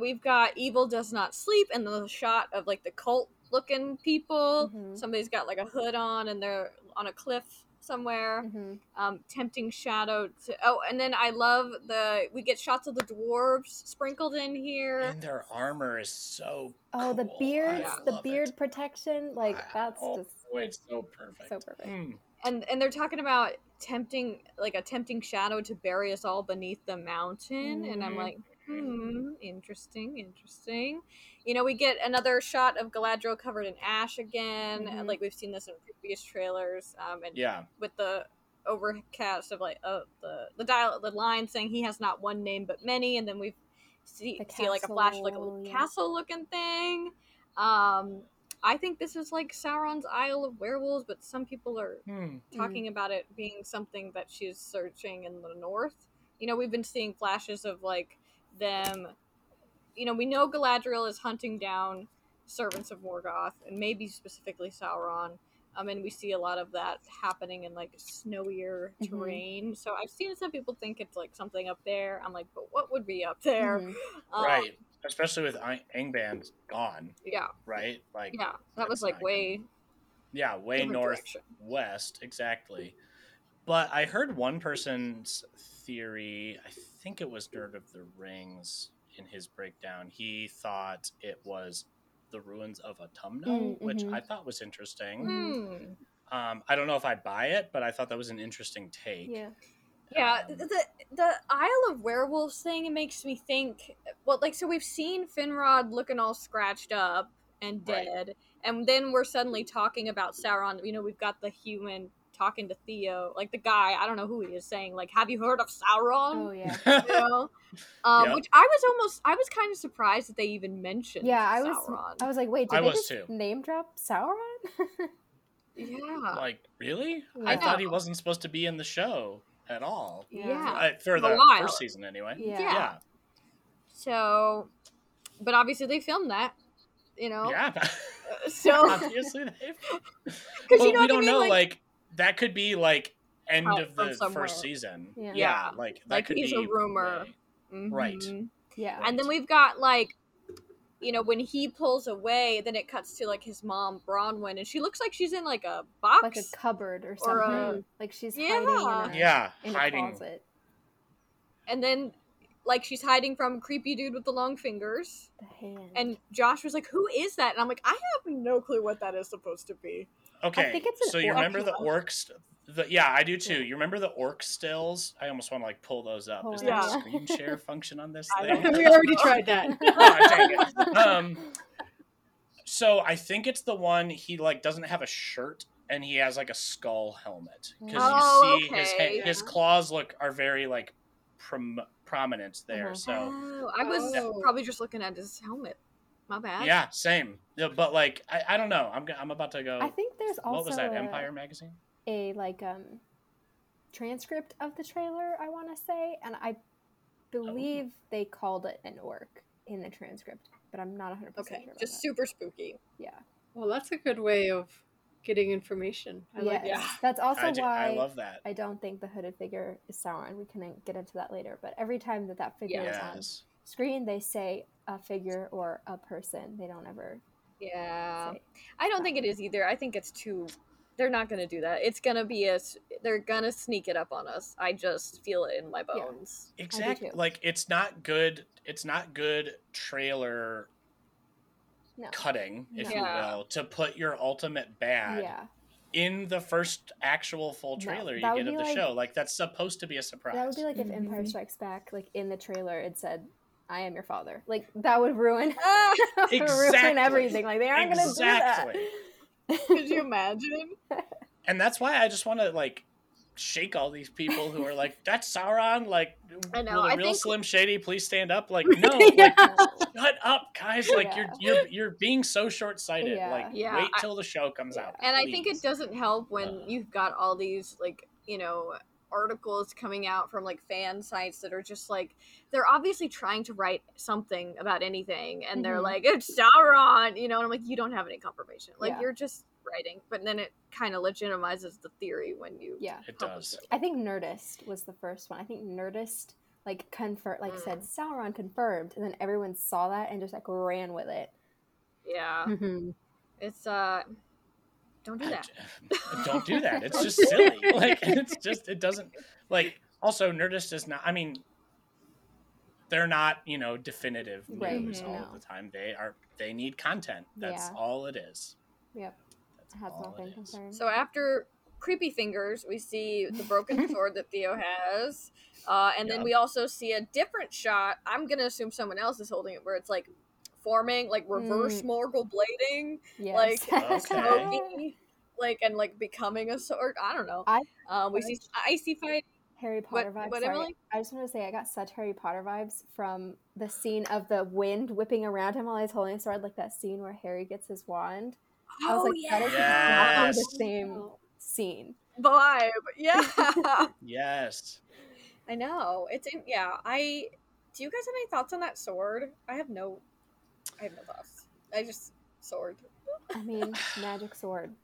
we've got evil does not sleep, and the shot of like the cult looking people. Mhm. Somebody's got like a hood on, and they're on a cliff somewhere. hmm Um, tempting shadow. To, oh, and then I love the we get shots of the dwarves sprinkled in here. And their armor is so Oh, the beards, I the beard it. protection, like that's oh, just it's so perfect. so perfect. Mm. and and they're talking about tempting like a tempting shadow to bury us all beneath the mountain and i'm Mhm. like hmm interesting interesting you know we get another shot of galadriel covered in ash again Mhm. like we've seen this in previous trailers um and Yeah. with the overcast of like uh, the the dial the line saying he has not one name but many and then we see, see like a flash like a yeah. castle looking thing um i think this is like sauron's isle of werewolves but some people are Hmm. talking about it being something that she's searching in the north. You know, we've been seeing flashes of like them. You know, we know Galadriel is hunting down servants of Morgoth, and maybe specifically Sauron. Um, and we see a lot of that happening in like snowier Mhm. terrain. So I've seen some people think it's like something up there. I'm like, but what would be up there? Mhm. Um, right. Especially with Angband gone, Yeah. right? Like Yeah. That was like way yeah, way north direction. west, exactly. But I heard one person's theory, I think it was Nerd of the Rings in his breakdown. He thought it was the ruins of Utumno, Mm, which mhm. I thought was interesting. Hmm. Um, I don't know if I'd buy it, but I thought that was an interesting take. Yeah. Yeah, the, the the Isle of Werewolves thing makes me think. Well, like so we've seen Finrod looking all scratched up and Right. dead, and then we're suddenly talking about Sauron. You know, we've got the human talking to Theo, like the guy. I don't know who he is saying. Like, have you heard of Sauron? Oh yeah. [laughs] You know, um, Yeah. which I was almost, I was kind of surprised that they even mentioned. Yeah, I was I was like, wait, did I they was just too. name drop Sauron? [laughs] yeah, like, really? I I thought he wasn't supposed to be in the show at all. yeah. I, for the first season, anyway. Yeah. Yeah. So, but obviously they filmed that. You know, Yeah. [laughs] so Obviously, they. [laughs] because Well, you know we don't mean, know. like, Like, that could be like end Cut of the somewhere. first season. Yeah. Yeah. like that Like, could he's be a rumor. way- Right. Mhm. Yeah. And then we've got like, you know, when he pulls away, then it cuts to like his mom Bronwyn, and she looks like she's in like a box. like a cupboard or Or something. a- like she's Yeah. hiding in a, Yeah, in hiding. a closet. and then like she's hiding from a creepy dude with the long fingers. The hand. And Josh was like, "Who is that?" And I'm like, "I have no clue what that is supposed to be." Okay, think it's an so you orc remember the though. orcs? The, yeah, I do too. Yeah. You remember the orc stills? I almost want to like pull those up. Is Oh, there a screen share function on this [laughs] thing? [laughs] we already tried that. [laughs] oh, dang it. Um, so I think it's the one he like doesn't have a shirt and he has like a skull helmet because Oh, you see his okay. ha- his claws look are very like prom- prominent there. Mhm. So Oh, I was Oh. probably just looking at his helmet. My bad. yeah, same. Yeah, but like I, I don't know. I'm I'm about to go. I think there's also what was that? a, Empire magazine. a like um transcript of the trailer. I want to say, and I believe Oh. they called it an orc in the transcript, but I'm not 100 percent Okay. sure. About Just that. super spooky. yeah. Well, that's a good way of getting information. I like yes. that. That's also I, do- why I love that. I don't think the hooded figure is Sauron. We can get into that later. But every time that that figure is on screen, they say a figure or a person. They don't ever Yeah. say. I don't think it is either. I think it's too. They're not gonna do that. It's gonna be a. They're gonna sneak it up on us. I just feel it in my Yeah. bones. Exactly. Like it's not good. It's not good trailer No. cutting, if No. you will, to put your ultimate bad Yeah. in the first actual full No, trailer you get of the like- show. Like that's supposed to be a surprise. That would be like if Empire. Strikes Back, like in the trailer, it said, "I am your father." Like that would ruin, Ah, [laughs] that would ruin everything. Like they aren't Exactly. gonna do that. could you imagine? [laughs] and that's why I just want to like shake all these people who are like, "That's Sauron." Like, I know, will the I real think- Slim Shady please stand up? Like, [laughs] no, Yeah. like, shut up, guys! Like, Yeah. you're you're you're being so short sighted. Yeah. Like, Yeah, wait I- till the show comes Yeah. out. And I think it doesn't help when Uh. you've got all these like you know articles coming out from like fan sites that are just like they're obviously trying to write something about anything and they're Mhm. like it's Sauron you know and I'm like you don't have any confirmation like Yeah. you're just writing, but then it kind of legitimizes the theory when you Yeah. It does. it. I think Nerdist was the first one. I think Nerdist like confirm like Mm. said Sauron confirmed, and then everyone saw that and just like ran with it. Yeah, Mhm. it's uh, don't do that. [laughs] don't do that. It's just silly. Like it's just it doesn't like also Nerdist is not I mean they're not, you know, definitive Right, news Mhm. all no. the time. They are they need content. That's Yeah. all it is. Yep, That's has all not been confirmed. So after creepy fingers, we see the broken [laughs] sword that Theo has, uh, and then we also see a different shot. I'm gonna assume someone else is holding it, where it's like forming, like reverse Mm. Morgul blading, yes. like [laughs] Okay. smoking, like and like becoming a sword. I don't know. I- uh, we see icy fight. Harry Potter What- vibes. what, sorry. Emily? I just want to say I got such Harry Potter vibes from the scene of the wind whipping around him while he's holding a sword, like that scene where Harry gets his wand. I was Oh like, that is yeah, exactly the same scene. vibe. Yeah, [laughs] Yes. I know. It's in. Yeah, I. Do you guys have any thoughts on that sword? I have no. I have no thoughts. I just sword. I mean, magic sword,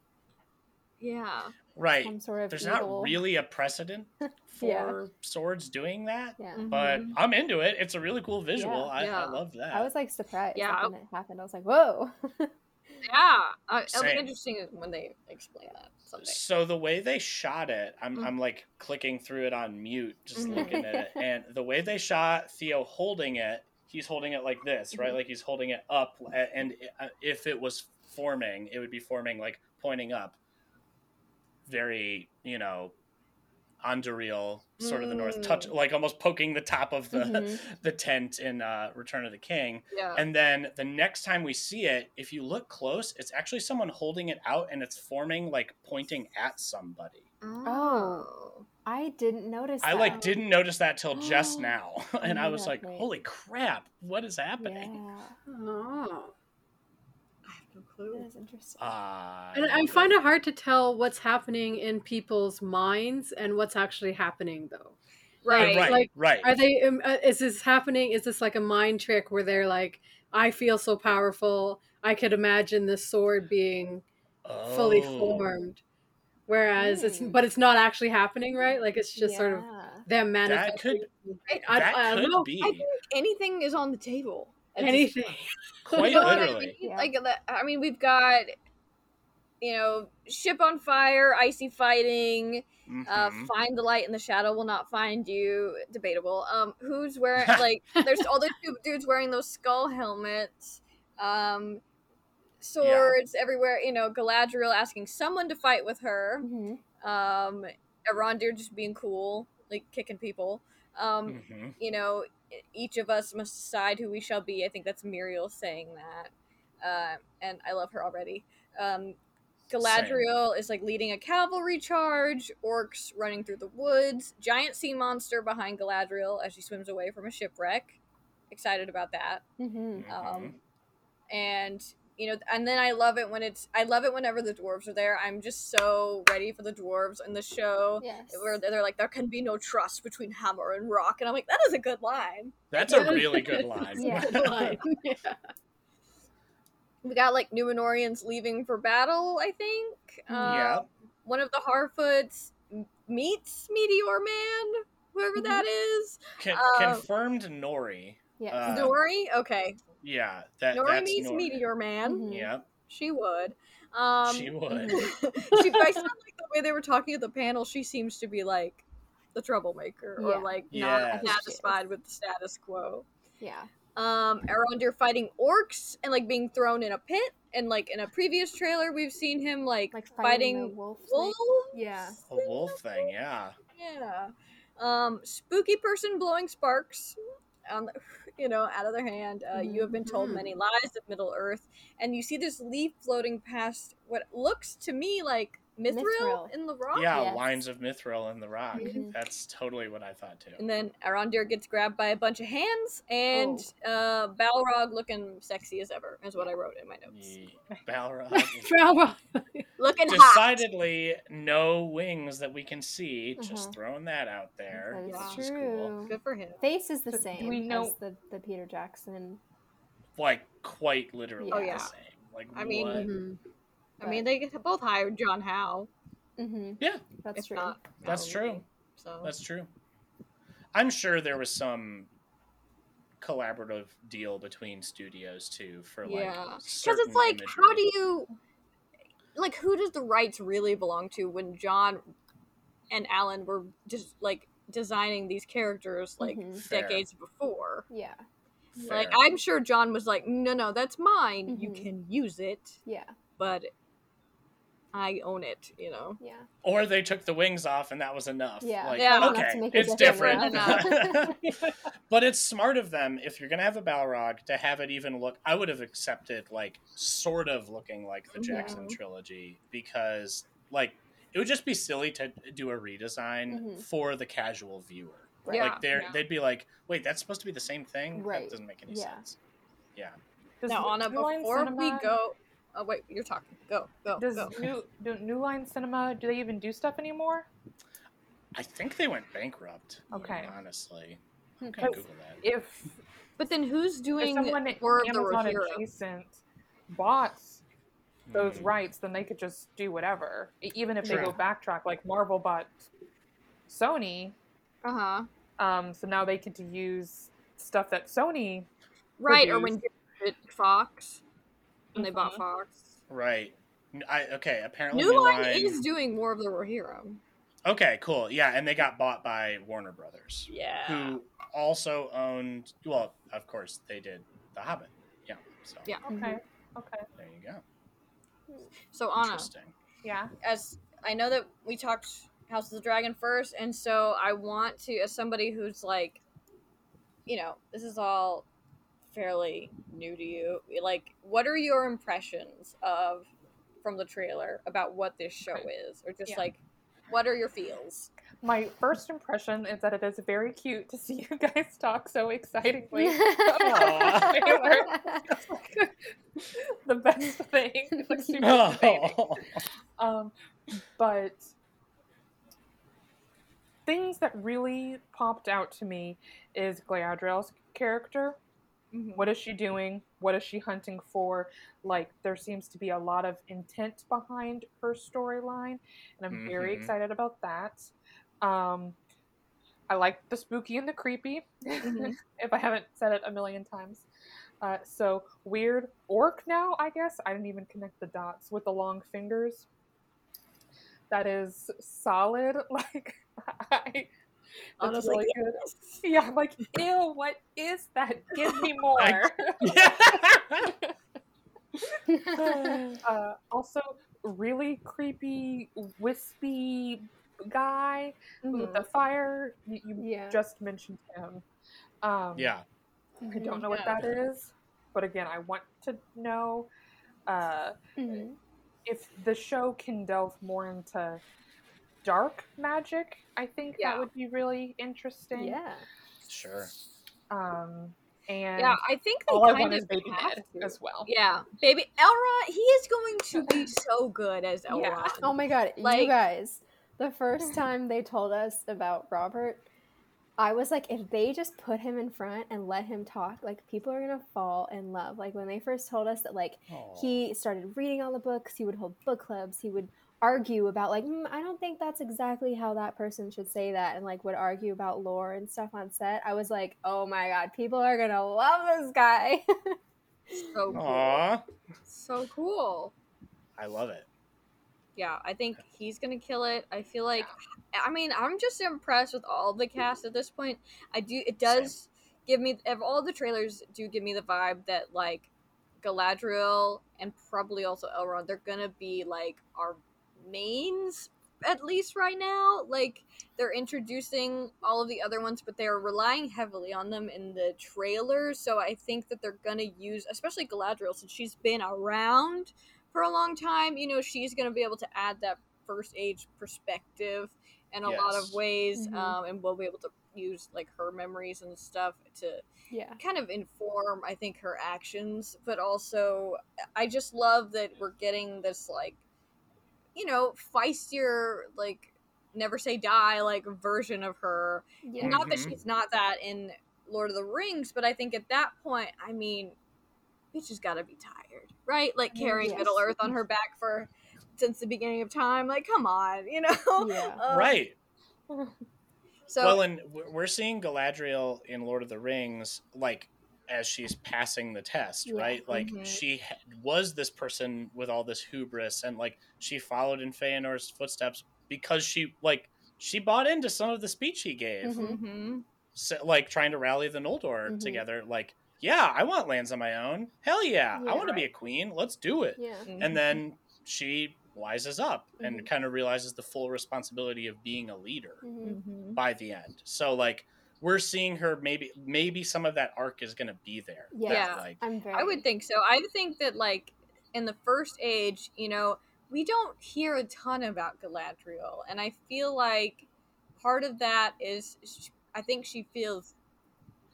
Yeah. Right. some sort of There's evil. not really a precedent [laughs] for Yeah. swords doing that. Yeah, But Mhm. I'm into it. It's a really cool visual. Yeah. I, Yeah. I love that. I was like surprised Yeah, like, when it happened. I was like, whoa. [laughs] Yeah, uh, it'll be interesting when they explain that someday. So the way they shot it, I'm, Mhm. I'm like clicking through it on mute, just Mhm. looking at it, and the way they shot Theo holding it, he's holding it like this, right? Mhm. Like he's holding it up, and uh, if it was forming, it would be forming like pointing up, very you know, Anduril, sort of the north touch, Mm. like almost poking the top of the Mhm. [laughs] the tent in uh, Return of the King. Yeah. And then the next time we see it, if you look close, it's actually someone holding it out and it's forming like pointing at somebody. Oh. I didn't notice. I that. like didn't notice that till just [gasps] now. [laughs] and I was like, wait. holy crap, what is happening? Yeah, Oh. I no clue. is interesting. Uh, And I find it hard to tell what's happening in people's minds and what's actually happening, though. Right. right, like, right. Are they? Um, uh, is this happening? Is this like a mind trick where they're like, "I feel so powerful. I could imagine this sword being fully Oh. formed," whereas it's, Hmm. but it's not actually happening, right? Like it's just sort of Yeah. them That manifesting. could I, that I don't could know. be I think anything is on the table. At this anything. [laughs] quite You know what I mean? Yeah. Like. I mean, we've got, you know, ship on fire, icy fighting. Uh, Mhm. find the light and the shadow will not find you. Debatable. Um, who's [laughs] wearing like? There's all those two dudes wearing those skull helmets. Um, swords everywhere. You know, Galadriel asking someone to fight with her. Mhm. Um, Arondir just being cool, like kicking people. Um, Mhm. you know, each of us must decide who we shall be. I think that's Miriel saying that, uh, and I love her already. Um, Galadriel is like leading a cavalry charge. Orcs running through the woods. Giant sea monster behind Galadriel as she swims away from a shipwreck. Excited about that. Mhm. Mhm. Um, and you know, and then I love it when it's. I love it whenever the dwarves are there. I'm just so ready for the dwarves in the show. Yes. Where they're like, there can be no trust between hammer and rock, and I'm like, that is a good line. That's a [laughs] really good line. Yeah. Line. [laughs] yeah. We got like Numenorians leaving for battle. I think. Yeah. Um, One of the Harfoots meets Meteor Man, whoever that is. Con- Uh, confirmed Nori. Yes. Uh, Nori. Okay, Yeah, that Nori that's meets Nori. Meteor Man. Mhm. Yeah, She would. Um, she would. [laughs] she, I felt like the way they were talking at the panel, she seems to be like the troublemaker or like Yes. not satisfied with the status quo. Yeah. Um, Arondir fighting orcs and like being thrown in a pit, and like in a previous trailer, we've seen him like, Like fighting, fighting, the wolf. thing. wolves. Yeah. A wolf thing, yeah. Yeah. Um, spooky person blowing sparks, on the, you know, out of their hand. Uh, You have been told Mhm. many lies of Middle Earth, and you see this leaf floating past what looks to me like Mithril, Mithril. in the rock. Yeah, Yes. lines of mithril in the rock. Mhm. That's totally what I thought too. And then Arondir gets grabbed by a bunch of hands, and uh, Balrog looking sexy as ever, is what I wrote in my notes. Ye- [laughs] Balrog. [laughs] Balrog. [laughs] Looking hot. Decidedly no wings that we can see. Just Mhm. throwing that out there. That is Yeah. which is cool. true. Good for him. Face is the So same we know- as the, the Peter Jackson. Like quite literally Oh, the yeah. same. Like I mean- what? Mhm. I mean, they both hired John Howe. hmm Yeah. that's if true. not That's Galilee. true. So That's true. I'm sure there was some collaborative deal between studios too for like yeah, because it's like, imagery. how do you, like, who does the rights really belong to when John and Alan were just like designing these characters like Mhm. Fair. decades before? Yeah, Like, I'm sure John was like, no, no, that's mine. You Mhm. can use it, yeah, but I own it. You know. yeah. or they took the wings off and that was enough. Yeah. Like, Yeah. Okay, it's different different. [laughs] but it's smart of them if you're gonna have a Balrog to have it even look. I would have accepted like sort of looking like the Jackson Mhm. trilogy because like it would just be silly to do a redesign Mhm. for the casual viewer. Right. Yeah. Like they're Yeah. they'd be like, wait, that's supposed to be the same thing. Right. That doesn't make any Yeah. sense. Yeah. Does now, Anna, before we go, oh wait, you're talking. Go, go, Does go. new do New Line Cinema do they even do stuff anymore? I think they went bankrupt. Okay. Honestly, Okay. Google that. If But then who's doing if doing someone War of Amazon Rohirrim? adjacent bought those Hmm. rights, then they could just do whatever. Even if they True. go backtrack, like Marvel bought Sony, Uh huh. um, so now they get to use stuff that Sony. Right, or when produced. you did Fox, when they bought Mhm. Fox. Right. I okay. Apparently, New Line is doing more of the Rohirrim. Okay, cool. Yeah, and they got bought by Warner Brothers, Yeah. who also owned. Well, of course, they did The Hobbit. Yeah. So Yeah. Okay, okay, there you go. So Anna, Interesting. yeah. as I know that we talked House of the Dragon first, and so I want to, as somebody who's like, you know, this is all fairly new to you. Like, what are your impressions of from the trailer about what this show is, or just Yeah. like, what are your feels? My first impression is that it is very cute to see [laughs] you guys talk so excitingly. [laughs] Aw. It's [laughs] like the best thing. It's like super exciting. Oh. Um, but things that really popped out to me is Galadriel's character. What is she doing? What is she hunting for? Like, there seems to be a lot of intent behind her storyline, and I'm very Mhm. excited about that. Um, I like the spooky and the creepy, Mhm. [laughs] if I haven't said it a million times. Uh, so, weird orc now, I guess. I didn't even connect the dots with the long fingers. That is solid. [laughs] Like, [laughs] I. I was like, really good. Yeah, I'm like, ew, what is that? Give me [laughs] more. [laughs] [laughs] uh, also, really creepy, wispy guy with the fire. You, you Yeah. just mentioned him. Um, yeah. I don't know what that is, but again, I want to know uh, Mhm. if the show can delve more into dark magic. I think Yeah. that would be really interesting. Yeah. Sure. Um, and Yeah, I think they all I kind want of is Baby have Ned as well. Yeah, baby Elrond, he is going to be [laughs] so good as Elrond. Yeah. Oh my god, Like- you guys. The first [laughs] time they told us about Robert, I was like, if they just put him in front and let him talk, like people are gonna fall in love. Like when they first told us that, like Aw. he started reading all the books, he would hold book clubs, he would argue about like, mm, I don't think that's exactly how that person should say that, and like would argue about lore and stuff on set. I was like, oh my god, people are gonna love this guy. [laughs] So cool. Aw. So cool. I love it. Yeah, I think he's gonna kill it. I feel like, I mean, I'm just impressed with all the cast at this point. I do. It does give me. Of all the trailers, do give me the vibe that like Galadriel and probably also Elrond, they're gonna be like our mains at least right now. Like they're introducing all of the other ones, but they're relying heavily on them in the trailers. So I think that they're gonna use, especially Galadriel, since she's been around for a long time. You know, she's gonna be able to add that first age perspective in a lot of Yes. ways, Mhm. um, and we'll be able to use like her memories and stuff to yeah. kind of inform i think her actions but also i just love that we're getting this like you know feistier like never say die like version of her Yeah. not that Mhm. she's not that in lord of the rings but i think at that point i mean bitch has got to be tired, right? Like carrying Yes. Middle Earth on her back for since the beginning of time. Like, come on, you know? Yeah. [laughs] Um, right. [laughs] So well, and we're- we're seeing Galadriel in Lord of the Rings, like as she's passing the test, Yeah. Mm-hmm. right? Like Mhm. she was this person with all this hubris, and like she followed in Feanor's footsteps because she like she bought into some of the speech he gave, Mhm. Mhm. so, like trying to rally the Noldor Mhm. together. Like, yeah, I want lands on my own. Hell yeah, Yeah. I want to be a queen. Let's do it. Yeah. And then she wises up and Mhm. kind of realizes the full responsibility of being a leader Mhm. Mhm. by the end. So like we're seeing her maybe maybe some of that arc is going to be there. Yeah. that, Like I'm very. I would think so. I think that like in the first age, you know, we don't hear a ton about Galadriel, and I feel like part of that is sh- I think she feels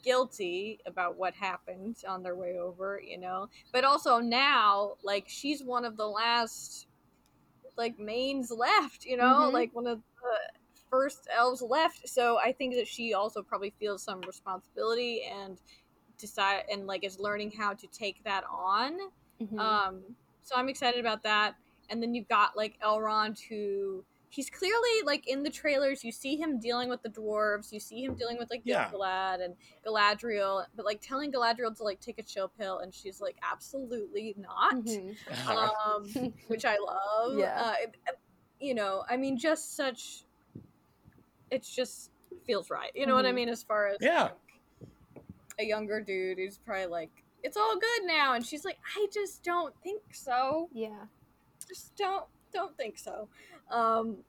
guilty about what happened on their way over, you know. But also now, like she's one of the last like mains left, you know, Mhm. like one of the first elves left. So I think that she also probably feels some responsibility and decide and like is learning how to take that on. Mhm. Um, so I'm excited about that. And then you've got like Elrond, who he's clearly like in the trailers. You see him dealing with the dwarves. You see him dealing with like Yeah. Gilgalad and Galadriel, but like telling Galadriel to like take a chill pill, and she's like, absolutely not. Mhm. [laughs] Um, which I love. [laughs] Yeah. Uh, it- it- you know, I mean, just such. It's just feels right. You know what I Mhm. mean? As far as Yeah. like, a younger dude who's probably like, it's all good now, and she's like, I just don't think so. Yeah. Just don't don't think so. Um,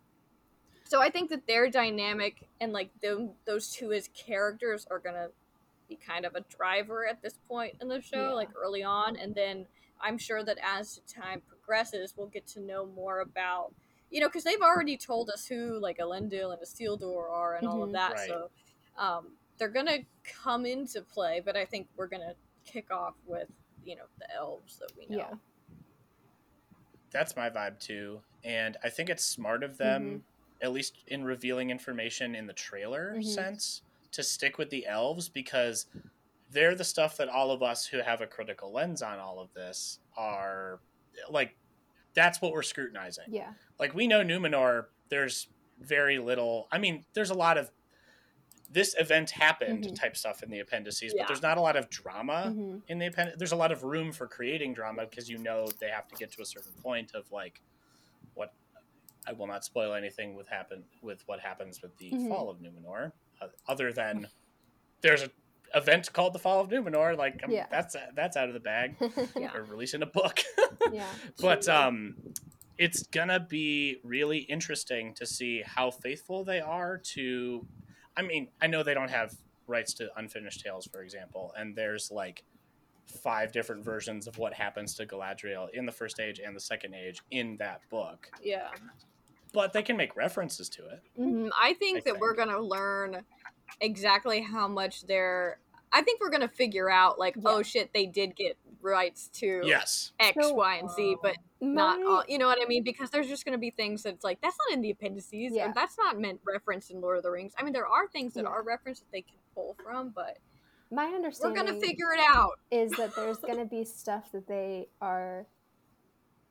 so I think that their dynamic and like them, those two as characters are gonna be kind of a driver at this point in the show, Yeah. like early on, and then I'm sure that as time progresses, we'll get to know more about. You know, because they've already told us who like Elendil and Isildur are and all of Mhm. that. Right. So um, they're gonna come into play, but I think we're gonna kick off with you know the elves that we know. Yeah. That's my vibe too. And I think it's smart of them, Mm-hmm. at least in revealing information in the trailer Mhm. sense, to stick with the elves because they're the stuff that all of us who have a critical lens on all of this are like that's what we're scrutinizing. Yeah. Like we know Numenor, there's very little I mean, there's a lot of this event happened Mhm. type stuff in the appendices, Yeah. but there's not a lot of drama hmm in the appendix there's a lot of room for creating drama because you know they have to get to a certain point of like what I will not spoil anything with happen with what happens with the Mhm. fall of Numenor uh, other than there's a event called the fall of Numenor like um, Yeah. that's that's out of the bag [laughs] Yeah. or releasing a book [laughs] yeah. but um it's gonna be really interesting to see how faithful they are to i mean i know they don't have rights to unfinished tales for example and there's like five different versions of what happens to galadriel in the first age and the second age in that book Yeah. but they can make references to it Mhm. I think I that think. we're gonna learn exactly how much they're. I think we're gonna figure out like, oh, Yeah. oh shit, they did get rights to yes X, So- Y, and Z, uh, but not My- all. You know what I mean? Because there's just gonna be things that's like that's not in the appendices, Yeah. or that's not meant referenced in Lord of the Rings. I mean, there are things that Yeah. are referenced that they can pull from, but My understanding we're gonna figure it out. is that [laughs] there's going to be stuff that they are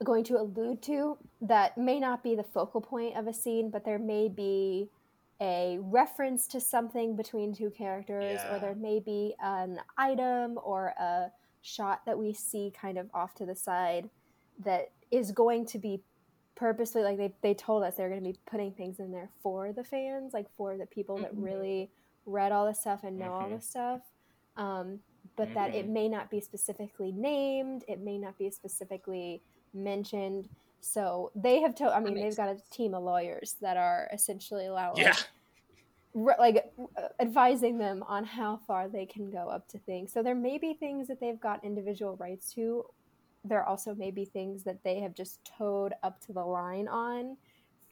going to allude to that may not be the focal point of a scene, but there may be a reference to something between two characters, Yeah. or there may be an item or a shot that we see kind of off to the side that is going to be purposely like they, they told us they're going to be putting things in there for the fans like for the people that Mhm. really read all the stuff and know all Mhm. the stuff um, but that it may not be specifically named it may not be specifically mentioned so they have told i mean they've got a team of lawyers that are essentially allowing yeah re- like uh, advising them on how far they can go up to things. So there may be things that they've got individual rights to. There also may be things that they have just towed up to the line on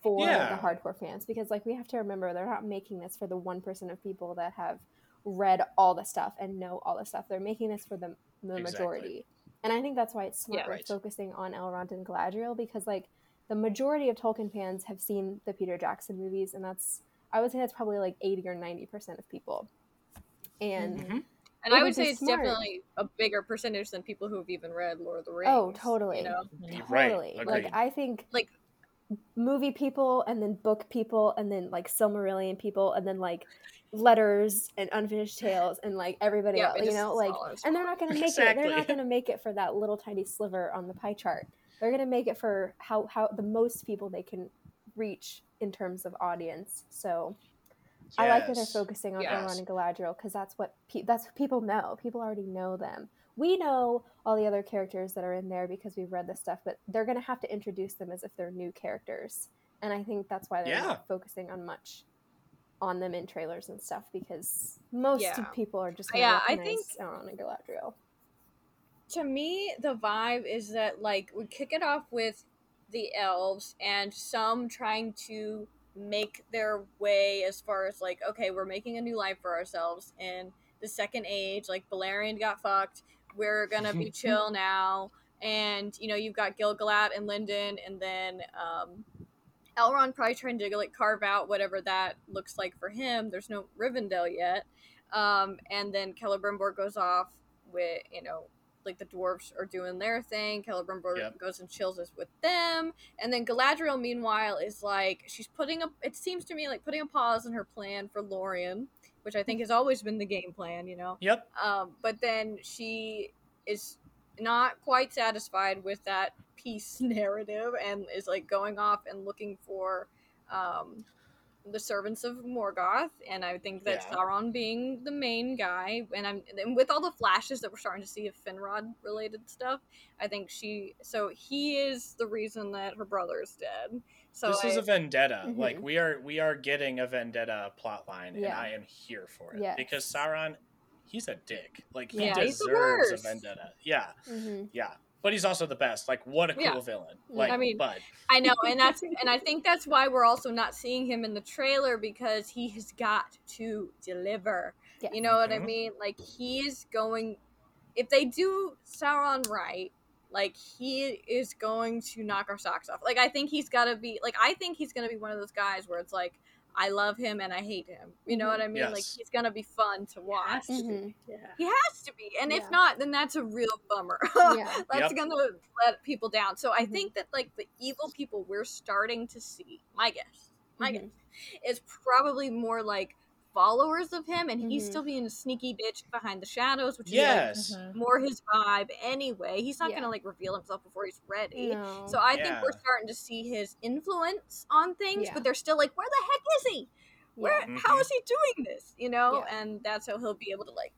for Yeah. the hardcore fans because like we have to remember they're not making this for the 1% of people that have read all the stuff and know all the stuff. They're making this for the, the Exactly. majority. And I think that's why it's smart Yeah. Right. focusing on Elrond and Galadriel because like the majority of Tolkien fans have seen the Peter Jackson movies and that's I would say that's probably like 80 or 90% of people. And Mhm. And I would would say it's smart. definitely a bigger percentage than people who've even read Lord of the Rings. Oh, totally. You know, Right, Totally. agreed. Like I think Like- movie people and then book people and then like Silmarillion people and then like letters and unfinished tales and like everybody Yeah, else, you know, like and they're not going to make it. They're not going to make it for that little tiny sliver on the pie chart. They're going to make it for how how the most people they can reach in terms of audience. So I like that they're focusing on Yes. Elrond and Galadriel because that's what pe- that's what people know. People already know them. We know all the other characters that are in there because we've read this stuff, but they're going to have to introduce them as if they're new characters, and I think that's why they're Yeah. not focusing on much on them in trailers and stuff because most Yeah. people are just Yeah, I think- Elrond and Galadriel. to me, the vibe is that like we kick it off with the elves and some trying to make their way as far as like, okay, we're making a new life for ourselves in the second age. Like Beleriand got fucked. We're gonna be [laughs] chill now. And you know, you've got Gilgalad and Lindon, and then um, Elrond probably trying to like carve out whatever that looks like for him. There's no Rivendell yet. Um, and then Celebrimbor goes off with you know like the dwarves are doing their thing. Celebrimbor Yep. goes and chills us with them, and then Galadriel meanwhile is like she's putting a. It seems to me like putting a pause in her plan for Lorien, which I think has always been the game plan. You know, Yep. um, but then she is not quite satisfied with that peace [laughs] narrative and is like going off and looking for um, the servants of Morgoth. And I think that Yeah. Sauron being the main guy, and I'm and with all the flashes that we're starting to see of Finrod related stuff, I think she. So he is the reason that her brother is dead. So this is a vendetta. Mhm. Like we are we are getting a vendetta plot line and I am here for it. Yes. Because Sauron he's a dick. Like he Yeah, deserves a vendetta. Yeah. hmm Yeah. But he's also the best. Like what a cool Yeah. villain. Like I mean, but I know, and that's and I think that's why we're also not seeing him in the trailer because he has got to deliver. Yes. You know what I Mhm. mean? Like he is going if they do Sauron right, like he is going to knock our socks off. Like I think he's got to be like I think he's going to be one of those guys where it's like I love him and I hate him. You know what I mean? Like he's going to be fun to watch. Has to Mhm. be. Yeah. He has to be. And Yeah. if not, then that's a real bummer. [laughs] Yeah. that's Yep. gonna let people down. So I Mhm. think that like the evil people we're starting to see, my guess, my Mhm. guess, is probably more like followers of him, and he's Mhm. still being a sneaky bitch behind the shadows, which yes. is like more his vibe anyway. He's not Yeah. gonna like reveal himself before he's ready. No. So I think we're starting to see his influence on things, Yeah. but they're still like, where the heck is he? Where? yeah. How is he doing this? You know, Yeah. and that's how he'll be able to like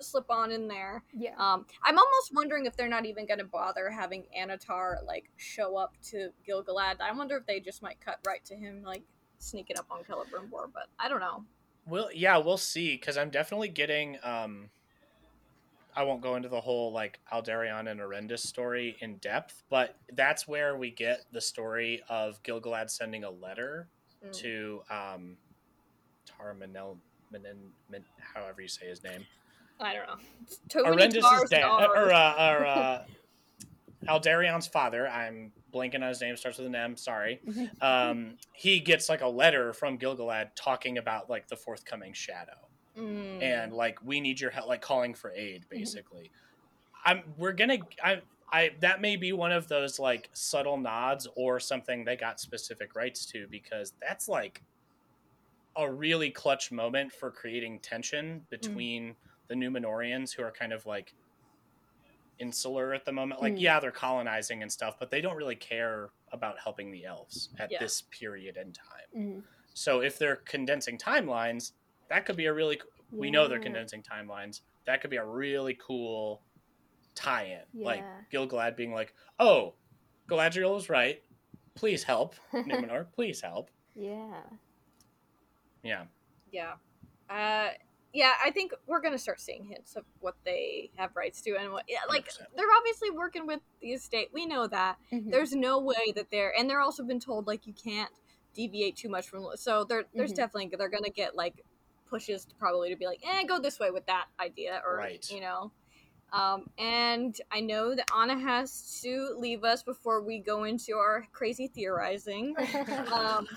slip on in there. yeah. Um, I'm almost wondering if they're not even going to bother having Annatar like show up to Gilgalad. I wonder if they just might cut right to him like sneaking up on Celebrimbor, but I don't know. We'll yeah, we'll see because I'm definitely getting. um I won't go into the whole like Aldarion and Erendis story in depth, but that's where we get the story of Gilgalad sending a letter Mm. to um Tarmanel, Menen, Min, however you say his name. I don't know. It's Too Erendis' dad, and [laughs] or uh, or [laughs] uh, Aldarion's father. I'm blanking on his name. Starts with an M. Sorry. [laughs] Um, he gets like a letter from Gilgalad talking about like the forthcoming shadow Mm. and like we need your help like calling for aid basically i'm we're gonna i i that may be one of those like subtle nods or something they got specific rights to because that's like a really clutch moment for creating tension between the numenorians who are kind of like insular at the moment like Mm. yeah they're colonizing and stuff but they don't really care about helping the elves at Yeah. this period in time Mhm. so if they're condensing timelines, that could be a really we know they're condensing timelines. That could be a really cool tie-in. Like Yeah. Gilgalad being like, "Oh, Galadriel was right. Please help, [laughs] Numenor. please help." Yeah. Yeah. Yeah. Uh, yeah, I think we're gonna start seeing hints of what they have rights to and what. Yeah, like 100%. they're obviously working with the estate. We know that. Mhm. There's no way that they're, and they're also been told like you can't deviate too much from. So there, there's Mhm. definitely they're gonna get like pushes to probably to be like, eh, go this way with that idea, or Right. you know. Um, and I know that Anna has to leave us before we go into our crazy theorizing. [laughs] Um,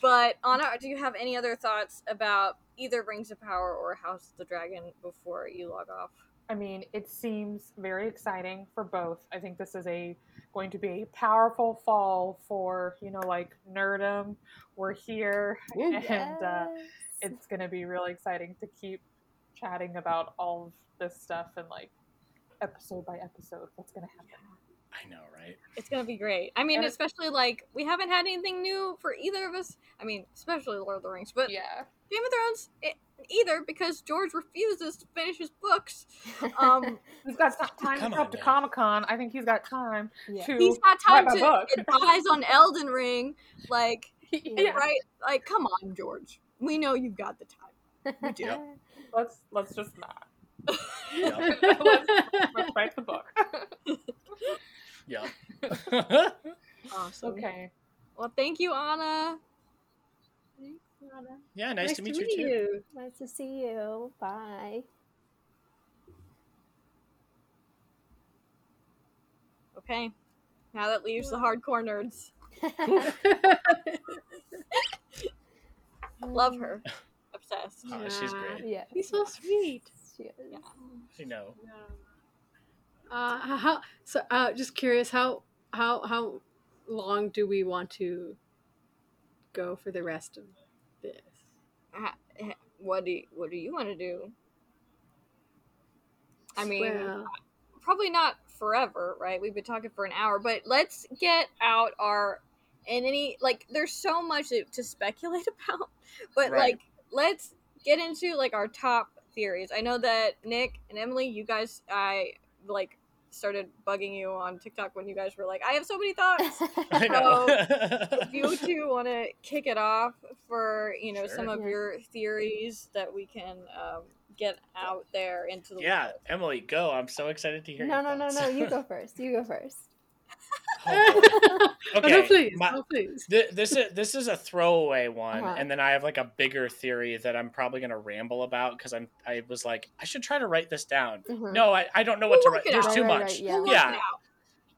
but Anna, do you have any other thoughts about either Rings of Power or House of the Dragon before you log off? I mean, it seems very exciting for both. I think this is a going to be a powerful fall for you know like nerdum. We're here, Ooh, [laughs] and uh, it's going to be really exciting to keep chatting about all of this stuff and like episode by episode what's going to happen. I know, right? It's gonna be great. I mean, And especially like we haven't had anything new for either of us. I mean, especially Lord of the Rings, but Yeah, Game of Thrones it, either because George refuses to finish his books. [laughs] Um, he's got time Come to go on up to. Comic Con. I think he's got time Yeah. to. he's got time to book. advise on Elden Ring. Like, [laughs] yeah. right? Like, come on, George. We know you've got the time. We do. Yep. [laughs] Let's let's just not. Yep. let's, let's write the book. Yep. [laughs] Awesome. okay. Well, thank you, Anna. yeah, nice, to meet, you too. nice to see you. Bye. Okay. Now that leaves the hardcore nerds. [laughs] Love her. Obsessed. [laughs] Oh, she's great. Yeah. He's so sweet. She is. Yeah. I know. Uh, how so? Uh, just curious how how how long do we want to go for the rest of this? Uh, What do you, What do you want to do? I mean, Well, probably not forever, right? We've been talking for an hour, but let's get out our and any like. There's so much to, to speculate [laughs] about, but Right. like, let's get into like our top theories. I know that Nick and Emily, you guys, I like started bugging you on TikTok when you guys were like, "I have so many thoughts." [laughs] I know. if you two want to kick it off for you know Sure. some of Yeah. your theories that we can um, get out there into the yeah, world. Emily, go. I'm so excited to hear. no, your no, no, no. You go [laughs] first. You go first. [laughs] Okay, no, please, my- no, please. Th- this is this is a throwaway one, Uh-huh. and then I have like a bigger theory that I'm probably gonna ramble about because I'm I was like I should try to write this down. Mhm. No, I, I don't know what We'll to write. There's out. too Right, much. right, yeah. We'll Yeah.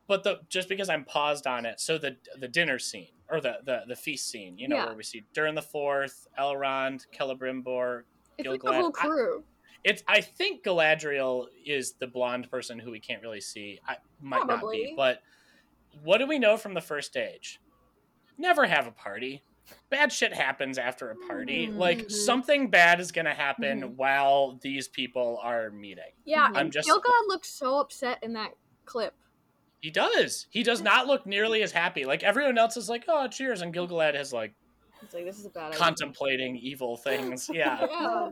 But the just because I'm paused on it, so the the dinner scene or the the, the feast scene, you know, Yeah. where we see during the fourth, Elrond, Celebrimbor. It's like Gilgalad. the whole I- crew. It's I think Galadriel is the blonde person who we can't really see. I might not be, but what do we know from the first age? Never have a party. Bad shit happens after a party. Like Mhm. something bad is gonna happen Mhm. while these people are meeting. Yeah, Mhm. I'm just- Gilgalad looks so upset in that clip. He does. He does not look nearly as happy. Like everyone else is like, "Oh, cheers," and Gilgalad is like He's like, "This is a bad idea." contemplating evil things. [laughs] Yeah.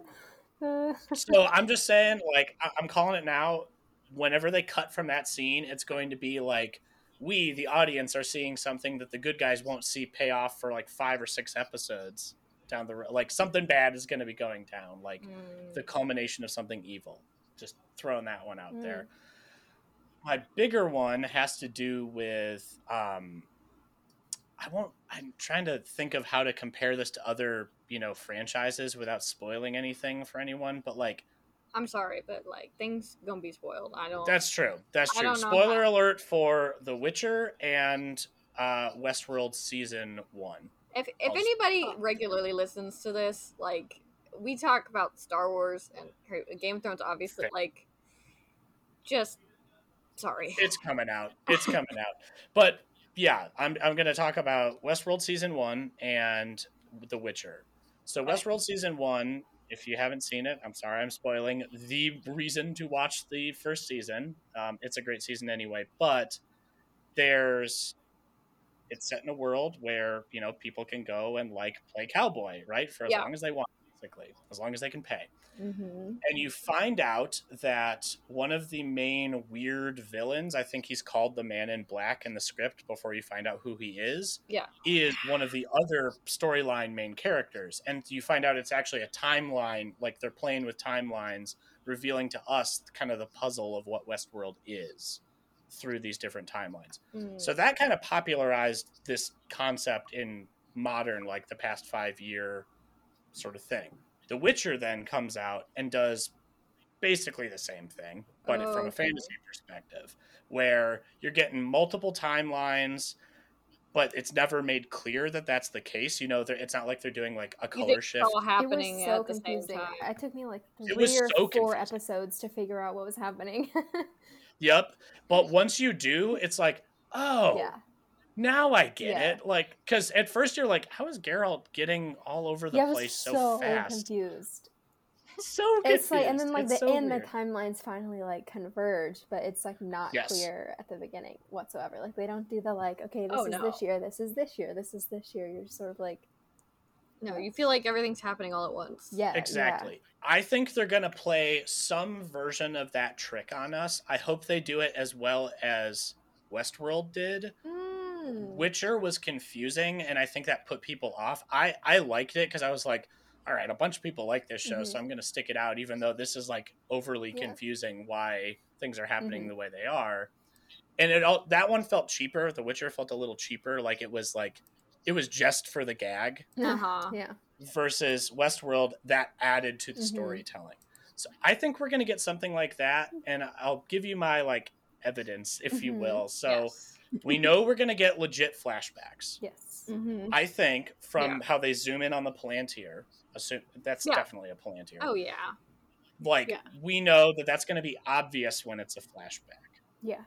Yeah. So I'm just saying, like, I- I'm calling it now. Whenever they cut from that scene, it's going to be like we, the audience, are seeing something that the good guys won't see pay off for like five or six episodes down the road. Like something bad is going to be going down. Like Mm. the culmination of something evil. Just throwing that one out Mm. there. My bigger one has to do with um I won't I'm trying to think of how to compare this to other, you know, franchises without spoiling anything for anyone, but like I'm sorry, but like things gonna be spoiled. I don't. that's true. That's true. Spoiler how- alert for The Witcher and uh Westworld season 1. if if I'll- anybody regularly listens to this, like we talk about Star Wars and Game of Thrones, obviously, Okay. like just sorry. It's coming out. It's coming out. But yeah, I'm I'm to talk about Westworld season 1 and The Witcher. So Westworld season 1, if you haven't seen it, I'm sorry I'm spoiling the reason to watch the first season. Um, it's a great season anyway, but there's it's set in a world where, you know, people can go and like play cowboy, right? For as Yeah. long as they want, basically, as long as they can pay Mm-hmm. and you find out that one of the main weird villains, I think he's called the Man in Black in the script before you find out who he is, Yeah. is one of the other storyline main characters. And you find out it's actually a timeline, like they're playing with timelines, revealing to us kind of the puzzle of what Westworld is through these different timelines. Mm. So that kind of popularized this concept in modern, like the past five year sort of thing. The Witcher then comes out and does basically the same thing, but Okay. from a oh, fantasy perspective, where you're getting multiple timelines, but it's never made clear that that's the case. You know, it's not like they're doing like a color think it's shift. all happening it was so at the same confusing. time. It took me like It three was or so four confusing. episodes to figure out what was happening. [laughs] Yep. But once you do, it's like, oh, yeah, now I get Yeah. it. Like, because at first you're like, how is Geralt getting all over the yeah, place so, so fast? confused. So confused. It's like, and then like It's the so end, the timelines finally like converge, but it's like not Yes. clear at the beginning whatsoever. Like they don't do the like, okay, this Oh, is no. this year, this is this year, this is this year. You're sort of like, No, you feel like everything's happening all at once. yeah, yeah. Exactly. I think they're going to play some version of that trick on us. I hope they do it as well as Westworld did. Mm. Witcher was confusing, and I think that put people off. I I liked it because I was like, all right, a bunch of people like this show, so I'm going to stick it out, even though this is like overly Mm-hmm. Yeah. confusing why things are happening Mhm. the way they are. And it all that one felt cheaper. The Witcher felt a little cheaper, like it was like it was just for the gag Uh-huh. yeah. versus Westworld that added to the Mhm. storytelling. So I think we're going to get something like that, and I'll give you my like evidence, if you Mhm. will. So Yes. We know we're going to get legit flashbacks. Yes. Mhm. I think from Yeah. how they zoom in on the Palantir, assume that's Yeah. definitely a Palantir. Oh yeah. like yeah. we know that that's going to be obvious when it's a flashback. Yeah.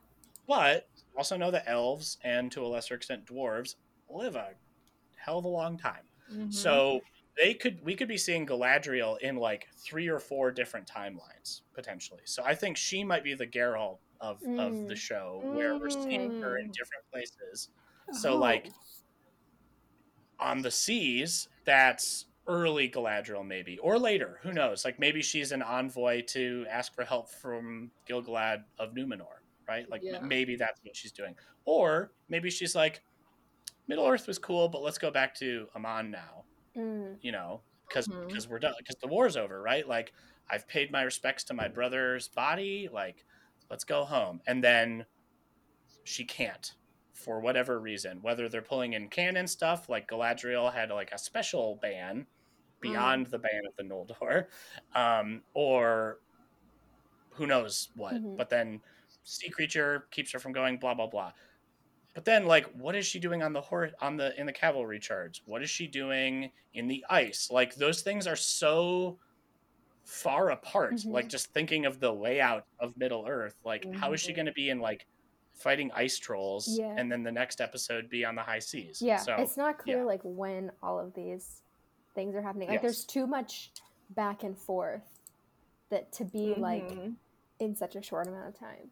But also know that elves and to a lesser extent dwarves live a hell of a long time. Mhm. So they could we could be seeing Galadriel in like three or four different timelines potentially. So I think she might be the Geralt of, of the Mm. show where we're seeing her in Mm. different places. So Oh. like on the seas, that's early Galadriel maybe or later, who knows? Like maybe she's an envoy to ask for help from Gilgalad of Numenor, right? Like m- Yeah. maybe that's what she's doing. Or maybe she's like Middle Earth was cool, but let's go back to Aman now Mm. you know, because Mhm. because we're done because the war's over, right? Like I've paid my respects to my brother's body. Like let's go home, and then she can't for whatever reason. Whether they're pulling in canon stuff, like Galadriel had like a special ban beyond the ban of the Noldor, um, or who knows what. Mhm. But then sea creature keeps her from going. Blah blah blah. But then, like, what is she doing on the horse on the in the cavalry charge? What is she doing in the ice? Like, those things are so far apart. Mhm. Like, just thinking of the layout of Middle Earth. Like, how is she going to be in like fighting ice trolls, Yeah. and then the next episode be on the high seas? Yeah, so it's not clear yeah. like when all of these things are happening. Like Yes. there's too much back and forth that to be like Mhm. in such a short amount of time.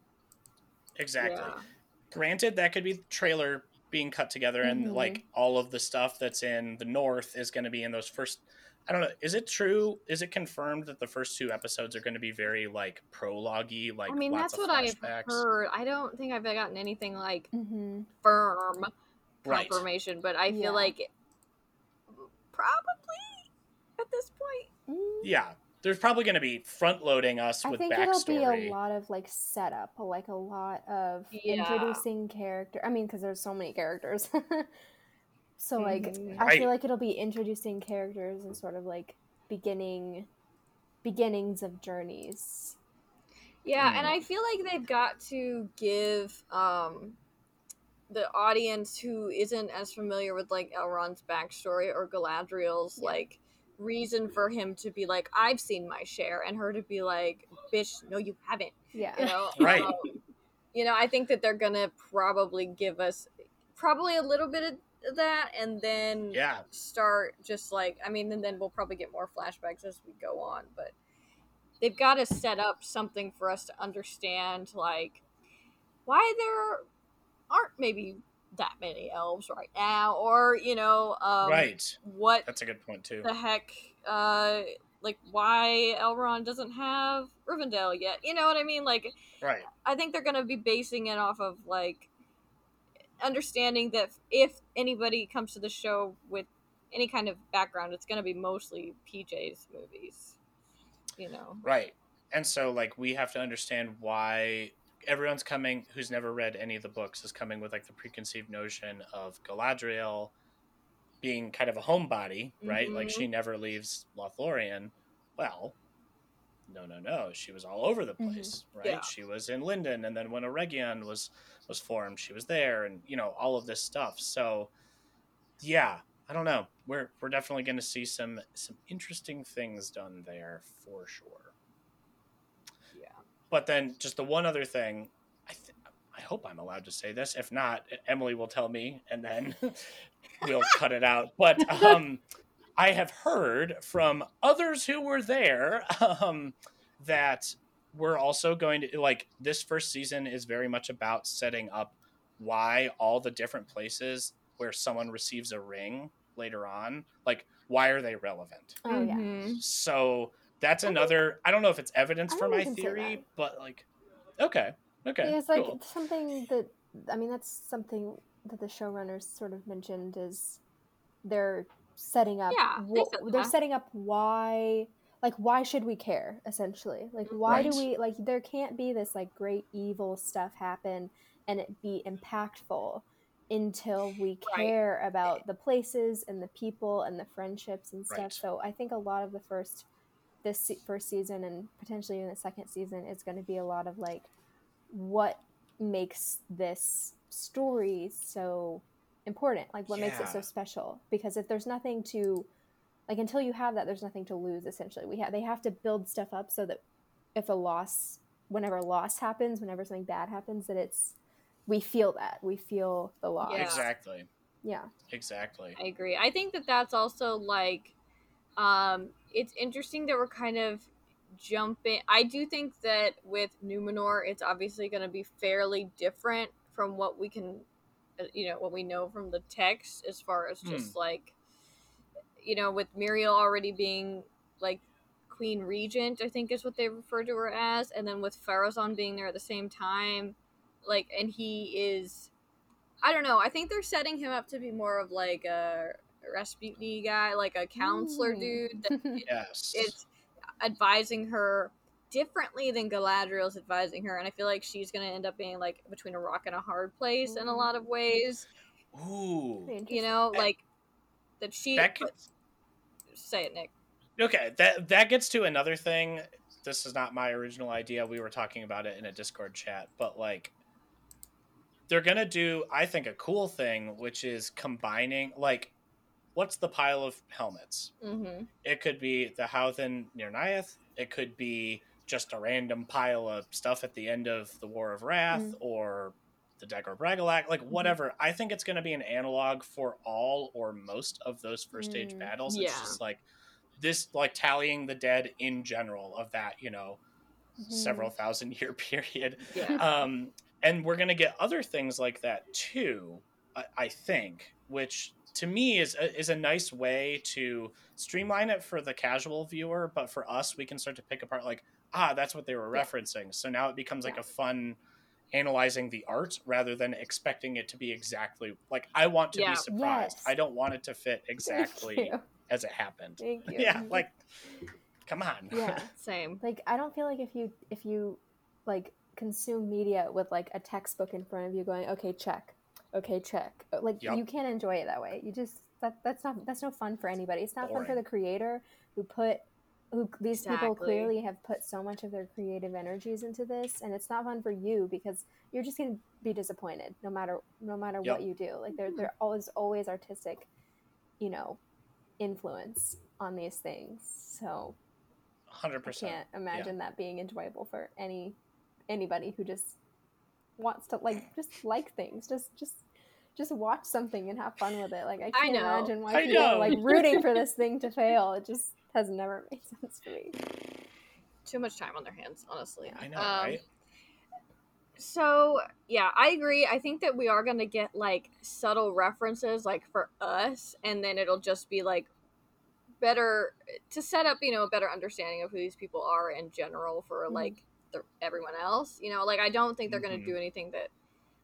exactly. Yeah. Granted, that could be the trailer being cut together, and Mhm. like all of the stuff that's in the North is going to be in those first. I don't know. Is it true? Is it confirmed that the first two episodes are going to be very like prologue-y, like I mean, lots that's of what I've heard. I don't think I've gotten anything like Mm-hmm. firm Right. confirmation, but I Yeah. feel like probably at this point. Yeah, there's probably going to be front-loading us I with think it'll be a lot of like setup, like a lot of Yeah. introducing character. I mean, because there's so many characters. [laughs] so like, Mhm. I feel like it'll be introducing characters and sort of like beginning, beginnings of journeys. Yeah, and Mm. I feel like they've got to give um the audience who isn't as familiar with like Elrond's backstory or Galadriel's Yeah. like reason for him to be like, I've seen my share, and her to be like, bitch, no, you haven't. Yeah. You know, [laughs] Right. Um, you know, I think that they're gonna probably give us probably a little bit of that, and then yeah, start just like I mean, and then we'll probably get more flashbacks as we go on, but they've got to set up something for us to understand like why there aren't maybe that many elves right now, or you know, um, right. what That's a good point too. the heck, uh, like why Elrond doesn't have Rivendell yet. You know what I mean? Like, Right. I think they're gonna be basing it off of like understanding that if anybody comes to the show with any kind of background, it's gonna be mostly PJ's movies. You know. Right. And so like we have to understand why everyone's coming who's never read any of the books is coming with like the preconceived notion of Galadriel being kind of a homebody, right? Like Mhm. she never leaves Lothlorien. Well, no, no, no. She was all over the Mhm. place, right? Yeah. She was in Lindon, and then when Eregion was was formed, she was there, and you know all of this stuff. So, yeah, I don't know. We're we're definitely going to see some some interesting things done there for sure. Yeah. But then, just the one other thing, I th- I hope I'm allowed to say this. If not, Emily will tell me, and then [laughs] we'll cut it out. But [laughs] um, I have heard from others who were there um, that we're also going to like this first season is very much about setting up why all the different places where someone receives a ring later on, like why are they relevant? Oh yeah. Mhm. So that's I think- another. I don't know if it's evidence for my we can say theory, but like, okay, okay, Yeah, it's like cool. something that I mean that's something that the showrunners sort of mentioned is they're setting up Yeah, they wh- said they're setting up why like why should we care essentially? Like why do we like there can't be this like great evil stuff happen and it be impactful until we Right. care about the places and the people and the friendships and stuff. Right. so i think a lot of the first this first season and potentially even the second season is going to be a lot of like what makes this story so important? Like what makes it so special? Because if there's nothing to like until you have that there's nothing to lose essentially we have they have to build stuff up so that if a loss whenever a loss happens whenever something bad happens that it's we feel that we feel the loss Yeah. exactly, yeah exactly. I agree. I think that that's also like, um, it's interesting that we're kind of jumping. I do think that with Numenor, it's obviously going to be fairly different from what we can, uh, you know, what we know from the text as far as just like, you know, with Miriel already being like Queen Regent, I think is what they refer to her as, and then with Pharazôn being there at the same time, like, and he is I don't know. I think they're setting him up to be more of like a Rasputin guy, like a counselor Mm. dude that [laughs] Yes, is advising her differently than Galadriel's advising her, and I feel like she's gonna end up being like between a rock and a hard place in a lot of ways. ooh, You know, like that she. that gets, say it, Nick. okay. That that gets to another thing. This is not my original idea. We were talking about it in a Discord chat, but like they're gonna do, I think, a cool thing, which is combining like what's the pile of helmets? Mm-hmm. It could be the Haudh-en-Nirnaeth. It could be just a random pile of stuff at the end of the War of Wrath Mm. or the Dagor Bragollach, like whatever. I think it's going to be an analog for all or most of those first age Mm. battles. Yeah. It's just like this, like tallying the dead in general of that, you know, Mhm. several thousand year [laughs] period Yeah. um, and we're going to get other things like that too I, I think which to me is a, is a nice way to streamline it for the casual viewer but for us we can start to pick apart like ah that's what they were referencing so now it becomes like Yeah. a fun analyzing the art rather than expecting it to be exactly like i want to Yeah. be surprised Yes. i don't want it to fit [laughs] exactly as it happened Thank [laughs] you. yeah like come on yeah [laughs] Same. like i don't feel like if you if you like consume media with like a textbook in front of you going okay check okay check Uh, like Yup. you can't enjoy it that way you just that that's not that's no fun for anybody it's not fun for the creator who put who these people clearly have put so much of their creative energies into this and it's not fun for you because you're just going to be disappointed no matter no matter Yup. what you do like there there mm-hmm. always always artistic you know influence on these things so 100% I can't imagine that being enjoyable for any anybody who just wants to like just like things, just just just watch something and have fun with it. Like I I can't know. imagine why I people are like rooting for this thing to fail. It just has never [laughs] made sense to me. Too much time on their hands, honestly. i know Um, right So yeah, I agree. I think that we are gonna get like subtle references, like for us, and then it'll just be like better to set up, you know, a better understanding of who these people are in general for Mhm. like the, everyone else. You know, like I don't think they're gonna Mhm. do anything that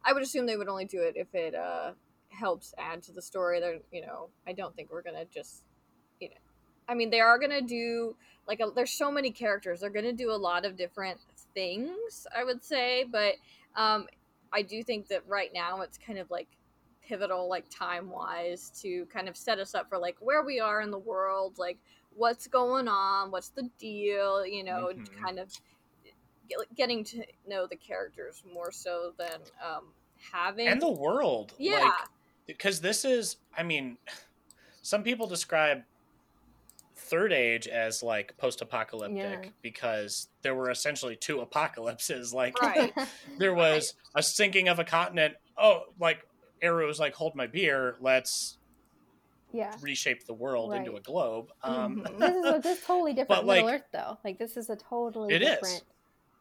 I would assume they would only do it if it uh helps add to the story. They're you know, I don't think we're gonna just you know, I mean, they are gonna do like a, there's so many characters. They're gonna do a lot of different things, I would say, but um, I do think that right now it's kind of like pivotal, like time wise, to kind of set us up for like where we are in the world, like what's going on, what's the deal, you know, Mhm. kind of get- getting to know the characters more so than um, having and the world. yeah, because this is, I mean, [sighs] some people describe Third Age as like post-apocalyptic Yeah. because there were essentially two apocalypses. Like Right. [laughs] there [laughs] was a sinking of a continent. Oh, like Eru's like, "Hold my beer. Let's yeah. reshape the world into a globe." Um, Mhm. This is a this totally [laughs] different But, like- Earth though. Like this is a totally It is. different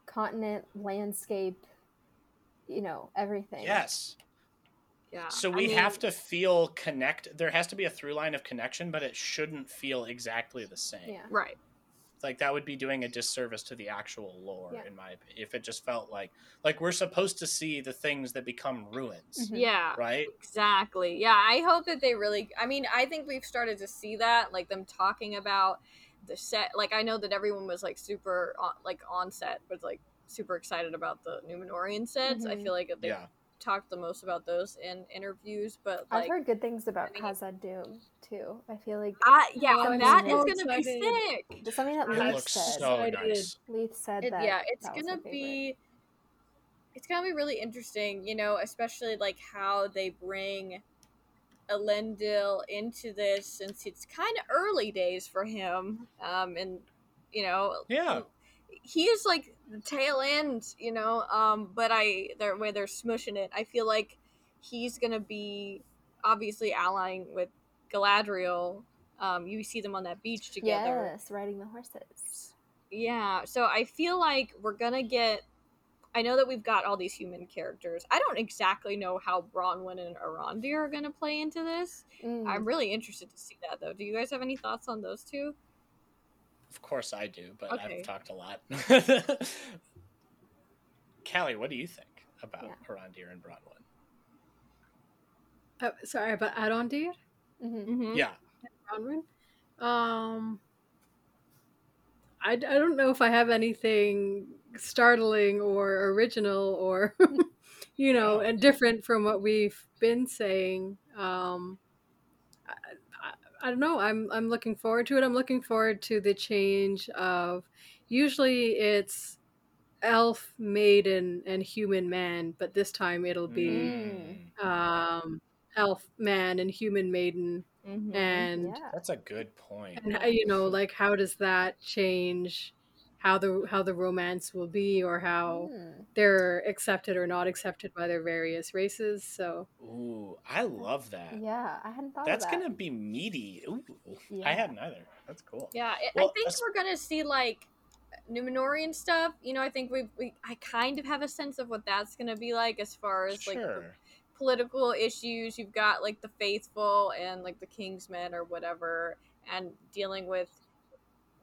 continent, landscape, you know, everything. yes. Yeah. So I we mean, have to feel connect. There has to be a through line of connection, but it shouldn't feel exactly the same. Yeah. right. like that would be doing a disservice to the actual lore Yeah. in my opinion if it just felt like like we're supposed to see the things that become ruins Mhm. Yeah. right Exactly. Yeah, I hope that they really. I mean, I think we've started to see that, like them talking about the set. Like, I know that everyone was like super, on, like on set, was like super excited about the Numenorian sets. I Mhm. feel like they yeah talked the most about those in interviews, but I've heard good things about I mean- Khazad-dûm too. I feel like I, yeah, Oh, I'm that is gonna be sick. there's something that That that Leith looks said. so nice Leith said It- that. yeah, it's that gonna be. It's gonna be really interesting, you know, especially like how they bring Elendil into this, since it's kind of early days for him, um, and you know, yeah he is like the tail end, you know. Um, but I, the way they're smushing it, I feel like he's gonna be obviously allying with Galadriel. Um, you see them on that beach together. Yes, riding the horses. Yeah, so I feel like we're gonna get. I know that we've got all these human characters. I don't exactly know how Bronwyn and Arondir are gonna play into this. Mm. I'm really interested to see that, though. Do you guys have any thoughts on those two? Of course i do but Okay. i've talked a lot [laughs] Kali what do you think about Yeah. Arondir and Bronwyn? Uh, sorry, about Arondir, Mhm. Mm-hmm. yeah Bronwyn. Um, I, I don't know if I have anything startling or original or [laughs] you know Oh. and different from what we've been saying. Um, I, I, I don't know. I'm I'm looking forward to it. I'm looking forward to the change of. Usually it's elf, maiden, and human man, but this time it'll be Mm. um, elf man and human maiden, Mm-hmm. and Yeah. that's a good point and uh, you know like how does that change how the how the romance will be or how Mm. they're accepted or not accepted by their various races so ooh i love that Yeah, I hadn't thought that's of that. That's gonna be meaty ooh i hadn't either that's cool Yeah, I- Well, I think that's- we're gonna see like Numenorian stuff. You know, I think we we I kind of have a sense of what that's gonna be like as far as like political issues. You've got like the faithful and like the Kingsmen or whatever, and dealing with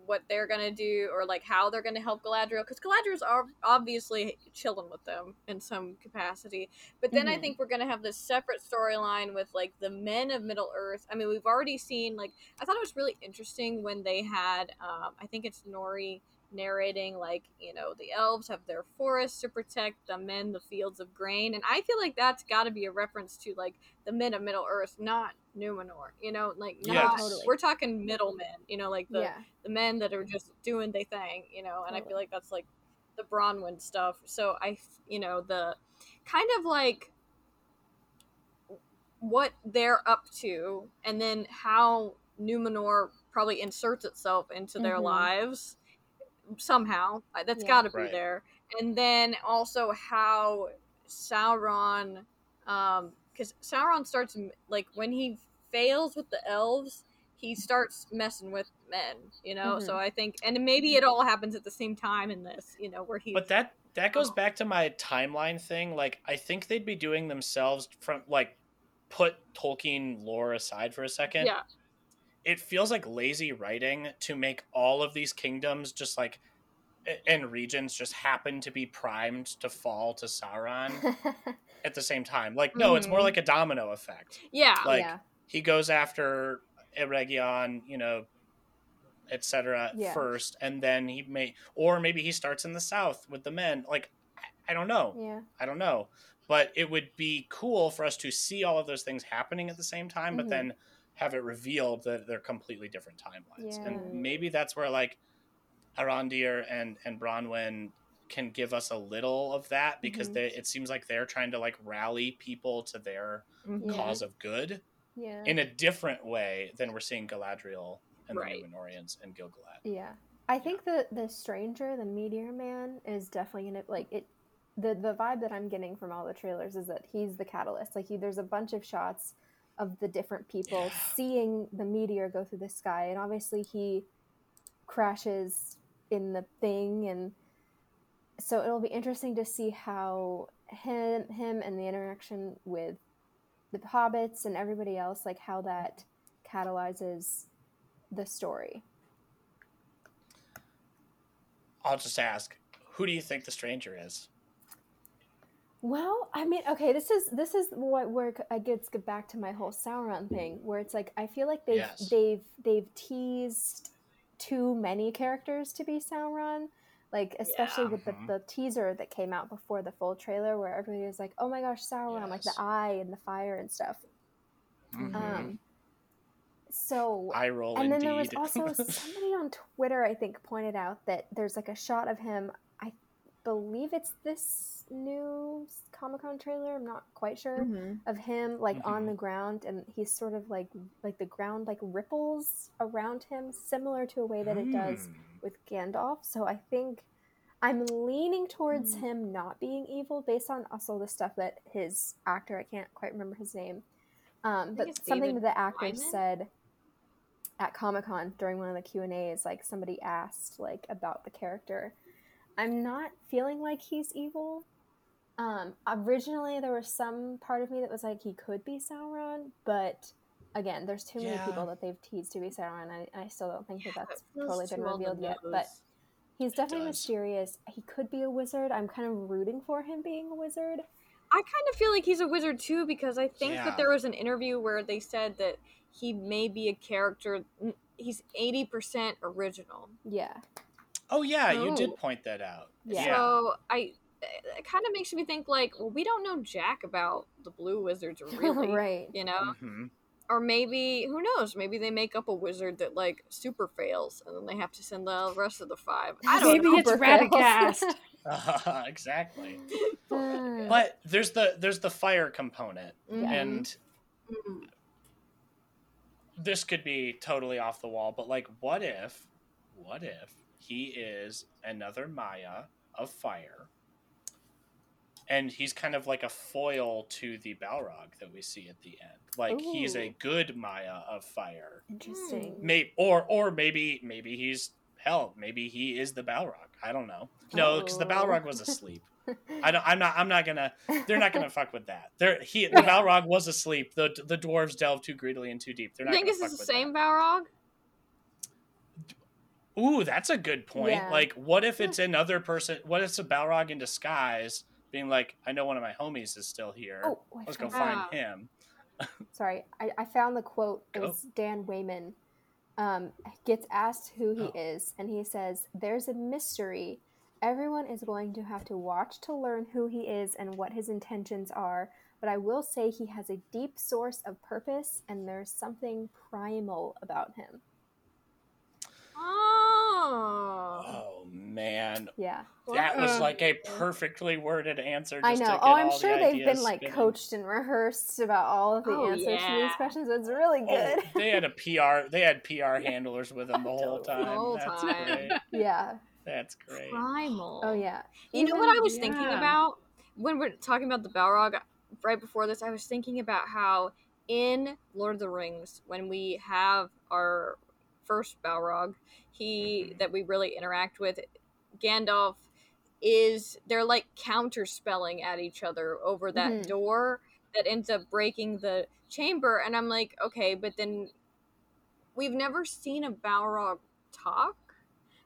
what they're gonna do or like how they're gonna help Galadriel because Galadriel's are obviously chilling with them in some capacity. But then I Mhm. think we're gonna have this separate storyline with like the men of Middle Earth. I mean, we've already seen like I thought it was really interesting when they had um, I think it's Nori narrating like you know the elves have their forests to protect the men the fields of grain. And i feel like that's got to be a reference to like the men of middle earth not numenor you know? Like Yeah, not totally. we're talking middlemen you know? Like the yeah. the men that are just doing their thing you know? And i feel like that's like the bronwyn stuff. So i you know the kind of like what they're up to and then how numenor probably inserts itself into their Mhm. lives somehow Uh, that's Yeah. got to be Right. there and then also how sauron um because sauron starts like when he fails with the elves he starts messing with men you know so i think and maybe it all happens at the same time in this you know where he But that that goes Oh. back to my timeline thing. Like I think they'd be doing themselves from like put Tolkien lore aside for a second. yeah It feels like lazy writing to make all of these kingdoms just like and regions just happen to be primed to fall to Sauron [laughs] at the same time. Like no, it's more Mhm. like a domino effect. yeah Like yeah. he goes after Eregion, you know, etc. Yeah. first, and then he may, or maybe he starts in the south with the men. Like, I- don't know. Yeah. I don't know. But it would be cool for us to see all of those things happening at the same time, but Mhm. then have it revealed that they're completely different timelines. Yeah. And maybe that's where like Arondir and and Bronwyn can give us a little of that because Mhm. they it seems like they're trying to like rally people to their Yeah. cause of good Yeah. in a different way than we're seeing Galadriel and Right. the Numenorians and Gilgalad. Yeah. I think the the stranger, the meteor man, is definitely gonna like it. The the vibe that I'm getting from all the trailers is that he's the catalyst. Like he, there's a bunch of shots of the different people Yeah. seeing the meteor go through the sky, and obviously he crashes in the thing, and so it'll be interesting to see how him him and the interaction with the hobbits and everybody else, like how that catalyzes the story. I'll just ask, who do you think the stranger is? Well, I mean, okay, this is this is what where I gets get back to my whole Sauron thing, where it's like I feel like they've Yes. they've they've teased too many characters to be Sauron, like especially with the, the teaser that came out before the full trailer, where everybody was like, "Oh my gosh, Sauron!" Like the eye and the fire and stuff. Mhm. Um, so I roll and then there was also [laughs] somebody on Twitter, I think, pointed out that there's like a shot of him. I believe it's this new Comic Con trailer. I'm not quite sure Mhm. of him like on Mhm. the ground, and he's sort of like like the ground like ripples around him, similar to a way that it does Hmm. with Gandalf. So I think I'm leaning towards Mm. him not being evil based on also the stuff that his actor, I can't quite remember his name, um, but something David that the actor Weyman? said at Comic Con during one of the Q and A's, like somebody asked like about the character. I'm not feeling like he's evil. Um, originally, there was some part of me that was like he could be Sauron, but again, there's too many Yeah. people that they've teased to be Sauron. I, I still don't think that that's totally been too on the revealed yet. But he's definitely mysterious. He could be a wizard. I'm kind of rooting for him being a wizard. I kind of feel like he's a wizard too because I think Yeah. that there was an interview where they said that he may be a character. He's eighty percent original. Yeah. Oh yeah, you Oh. did point that out. Yeah. Yeah. So I, it kind of makes me think like, well, we don't know jack about the blue wizards [laughs] really, right. you know? Mhm. Or maybe who knows? Maybe they make up a wizard that like super fails, and then they have to send the rest of the five. I don't Maybe know. it's [laughs] Super fails. Radagast. [laughs] exactly. Uh, But there's the there's the fire component, Mhm. and Mhm. this could be totally off the wall. But like, what if, what if he is another Maia of fire, and he's kind of like a foil to the Balrog that we see at the end. Like he's a good Maia of fire. Interesting. Hmm. Maybe or or maybe maybe he's hell. Maybe he is the Balrog. I don't know. No, because the Oh. Balrog was asleep. Oh. I don't. I'm not. I'm not gonna. They're not gonna fuck with that. They're he. The Balrog was asleep. The the dwarves delved too greedily and too deep. They're You not. think gonna this is the same that. Balrog? Ooh, that's a good point. Yeah. Like, what if it's another person? What if it's a Balrog in disguise, being like, "I know one of my homies is still here. Oh, Let's go found- find him." [laughs] sorry, I, I found the quote. It Go. was Dan Weyman. Um, gets asked who he Oh. is, and he says, "There's a mystery. Everyone is going to have to watch to learn who he is and what his intentions are. But I will say he has a deep source of purpose, and there's something primal about him. Oh. Oh man, Yeah, that was like a um, perfectly worded answer. Just I To know. get Oh, I'm all the sure they've been like spinning. coached and rehearsed about all of the Oh, answers to these yeah. questions. It's really Oh, good. [laughs] they had a PR. They had PR handlers with [laughs] them the whole time. The whole That's time. great. [laughs] yeah. That's great. Primal. Oh yeah. You know what I was thinking about when we're talking about the Balrog? Right before this, I was thinking about how in Lord of the Rings, when we have our first Balrog, he Mhm. that we really interact with, Gandalf is they're like counter spelling at each other over that Mhm. door that ends up breaking the chamber, and I'm like, okay, but then we've never seen a Balrog talk.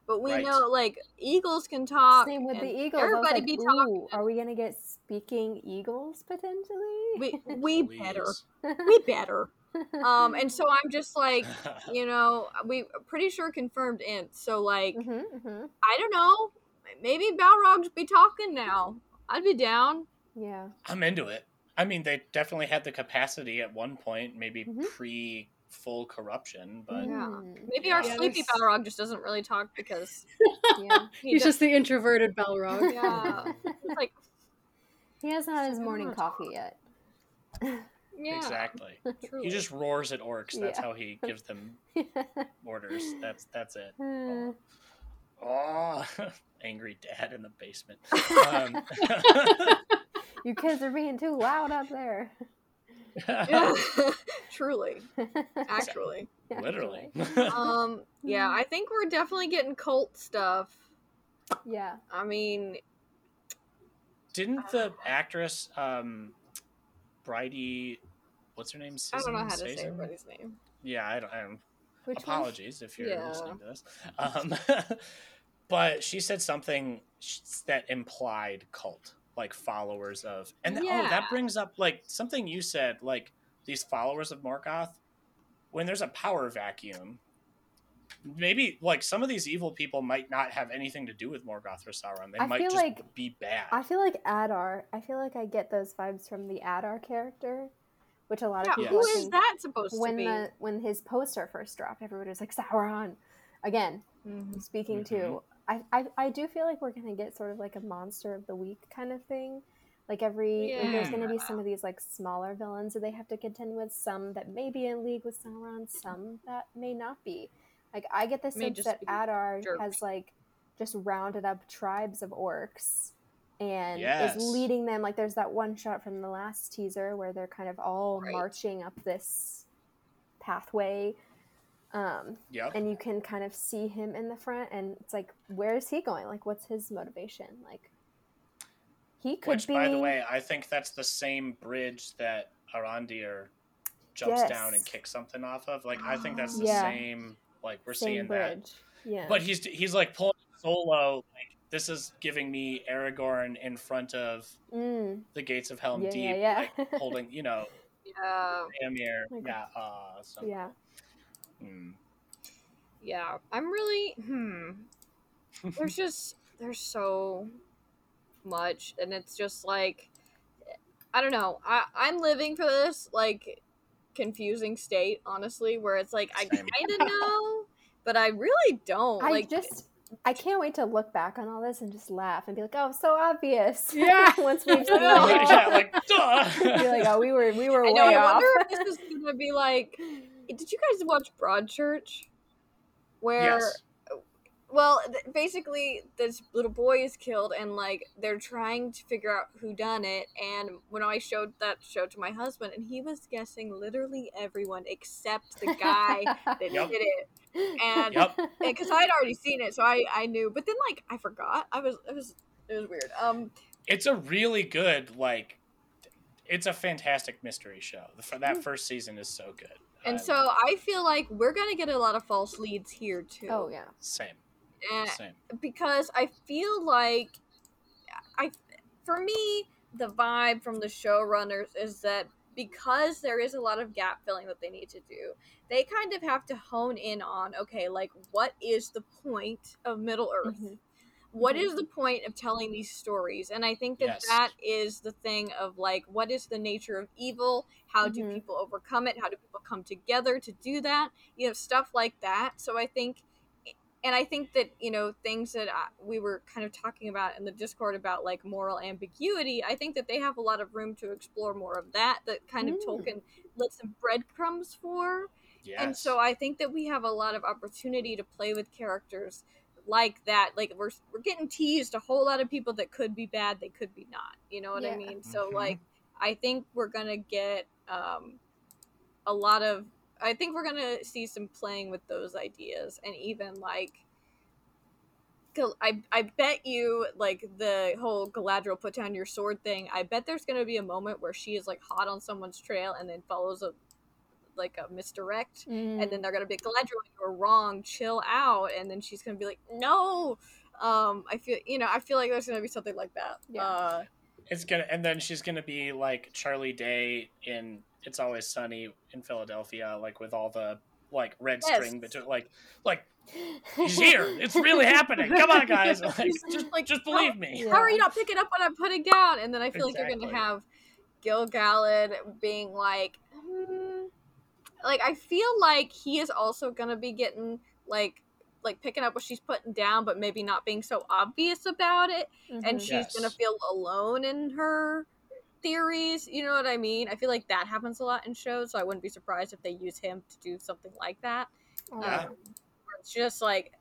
But we Right. know, like eagles can talk. Same with the eagles. Everybody like, be talking. are we gonna get speaking eagles potentially? We we [laughs] better. We better. Um, [laughs] and so I'm just like, [laughs] you know, we pretty sure confirmed int. So like, hmm hmm I don't know. Maybe Balrogs be talking now. I'd be down. Yeah. I'm into it. I mean, they definitely had the capacity at one point, maybe Mhm. pre full corruption, but Yeah. Mm, Maybe our Yeah, sleepy there's- Balrog just doesn't really talk because [laughs] yeah. he He's does- just the introverted Balrog. yeah. It's like He hasn't had his morning coffee yet. Yeah, exactly. truly. [laughs] He just roars at orcs. That's Yeah. how he gives them [laughs] orders. That's that's it. Uh, [laughs] Oh, angry dad in the basement. Um, you kids are being too loud up there. Yeah. truly, actually. Literally. Um, yeah, I think we're definitely getting cult stuff. Yeah. I mean, Didn't the actress, um, Bridie, what's her name? I don't know how to say everybody's name. Yeah, I don't. I don't Which one? apologies if you're Yeah. listening to this. Um, [laughs] but she said something that implied cult, like followers of, and th- oh, that brings up like something you said, like these followers of Morgoth. When there's a power vacuum, maybe like some of these evil people might not have anything to do with Morgoth or Sauron. They I might feel just like- be bad. I feel like Adar. I feel like I get those vibes from the Adar character, which a lot of people. who I is that supposed when to be? the when his poster first dropped, everybody was like Sauron. Again, Mhm. speaking Mm-hmm. to, I, I I do feel like we're gonna get sort of like a monster of the week kind of thing. Like every like there's gonna be some of these like smaller villains that they have to contend with. Some that may be in league with Sauron, some that may not be. Like I get the sense that be Adar jerks. has like just rounded up tribes of orcs and Yes. is leading them. Like there's that one shot from the last teaser where they're kind of all Right. marching up this pathway. Um, yep. and you can kind of see him in the front and it's like where is he going like what's his motivation like he could Which, be by the way, I think that's the same bridge that Arondir jumps down and kicks something off of. Like, I think that's the Yeah. same. Like, we're same seeing bridge yeah that. But he's he's like pulling solo. Like, this is giving me Aragorn in front of mm, the gates of Helm yeah, Deep, yeah, yeah. like holding, you know, [laughs] Yeah, Amir. Like- yeah. Uh, so, yeah hmm. yeah. I'm really hmm. There's [laughs] just there's so much, and it's just like I don't know. I I'm living for this like confusing state, honestly, where it's like I kind of [laughs] know, but I really don't. i like just i can't wait to look back on all this and just laugh and be like oh so obvious [laughs] Yeah. [laughs] once we've seen it yeah, like, duh. be like oh we were we were I way. I off wonder if this is gonna be like. Did you guys watch Broadchurch? Where yes. Well th- basically this little boy is killed and like they're trying to figure out who done it and when i showed that show to my husband and he was guessing literally everyone except the guy [laughs] that Yep. did it and Yep. because i had already seen it so i i knew but then like i forgot i was it was it was weird um It's a really good, like, it's a fantastic mystery show. The, that first season is so good. and I so i feel like we're gonna get a lot of false leads here too oh yeah same, and same. because I feel like I for me the vibe from the showrunners is that because there is a lot of gap filling that they need to do, they kind of have to hone in on okay, like what is the point of Middle Earth? Mhm. What Mhm. is the point of telling these stories? And I think that Yes. that is the thing of like, what is the nature of evil? How do Mhm. people overcome it? How do people come together to do that? You know, stuff like that. So I think, and I think that, you know, things that I, we were kind of talking about in the Discord about like moral ambiguity, I think that they have a lot of room to explore more of that, that kind of Mm. Tolkien lit some breadcrumbs for. Yes. And so I think that we have a lot of opportunity to play with characters like that. Like we're we're getting teased a whole lot of people that could be bad, they could be not. You know what I mean? So Mhm. like I think we're gonna get um a lot of I think we're gonna see some playing with those ideas and even like I, I bet you like the whole Galadriel put down your sword thing. I bet there's gonna be a moment where she is like hot on someone's trail and then follows a like a misdirect and Mm. then they're gonna be Galadriel, you're wrong, chill out, and then she's gonna be like, no. Um, I feel you know, I feel like there's gonna be something like that. Yeah. Uh, It's gonna, and then she's gonna be like Charlie Day in "It's Always Sunny in Philadelphia," like with all the like red Yes. string between, like, like [laughs] he's here. It's really happening. Come on, guys. [laughs] Like, just, like, just believe me. How are you not picking up what I'm putting down? And then I feel like you're gonna have Gil Galad being like, hmm, like I feel like he is also gonna be getting like like picking up what she's putting down, but maybe not being so obvious about it, and Mhm. she's Yes. gonna feel alone in her theories. You know what I mean? I feel like that happens a lot in shows, so I wouldn't be surprised if they use him to do something like that. Yeah. Um, it's just like,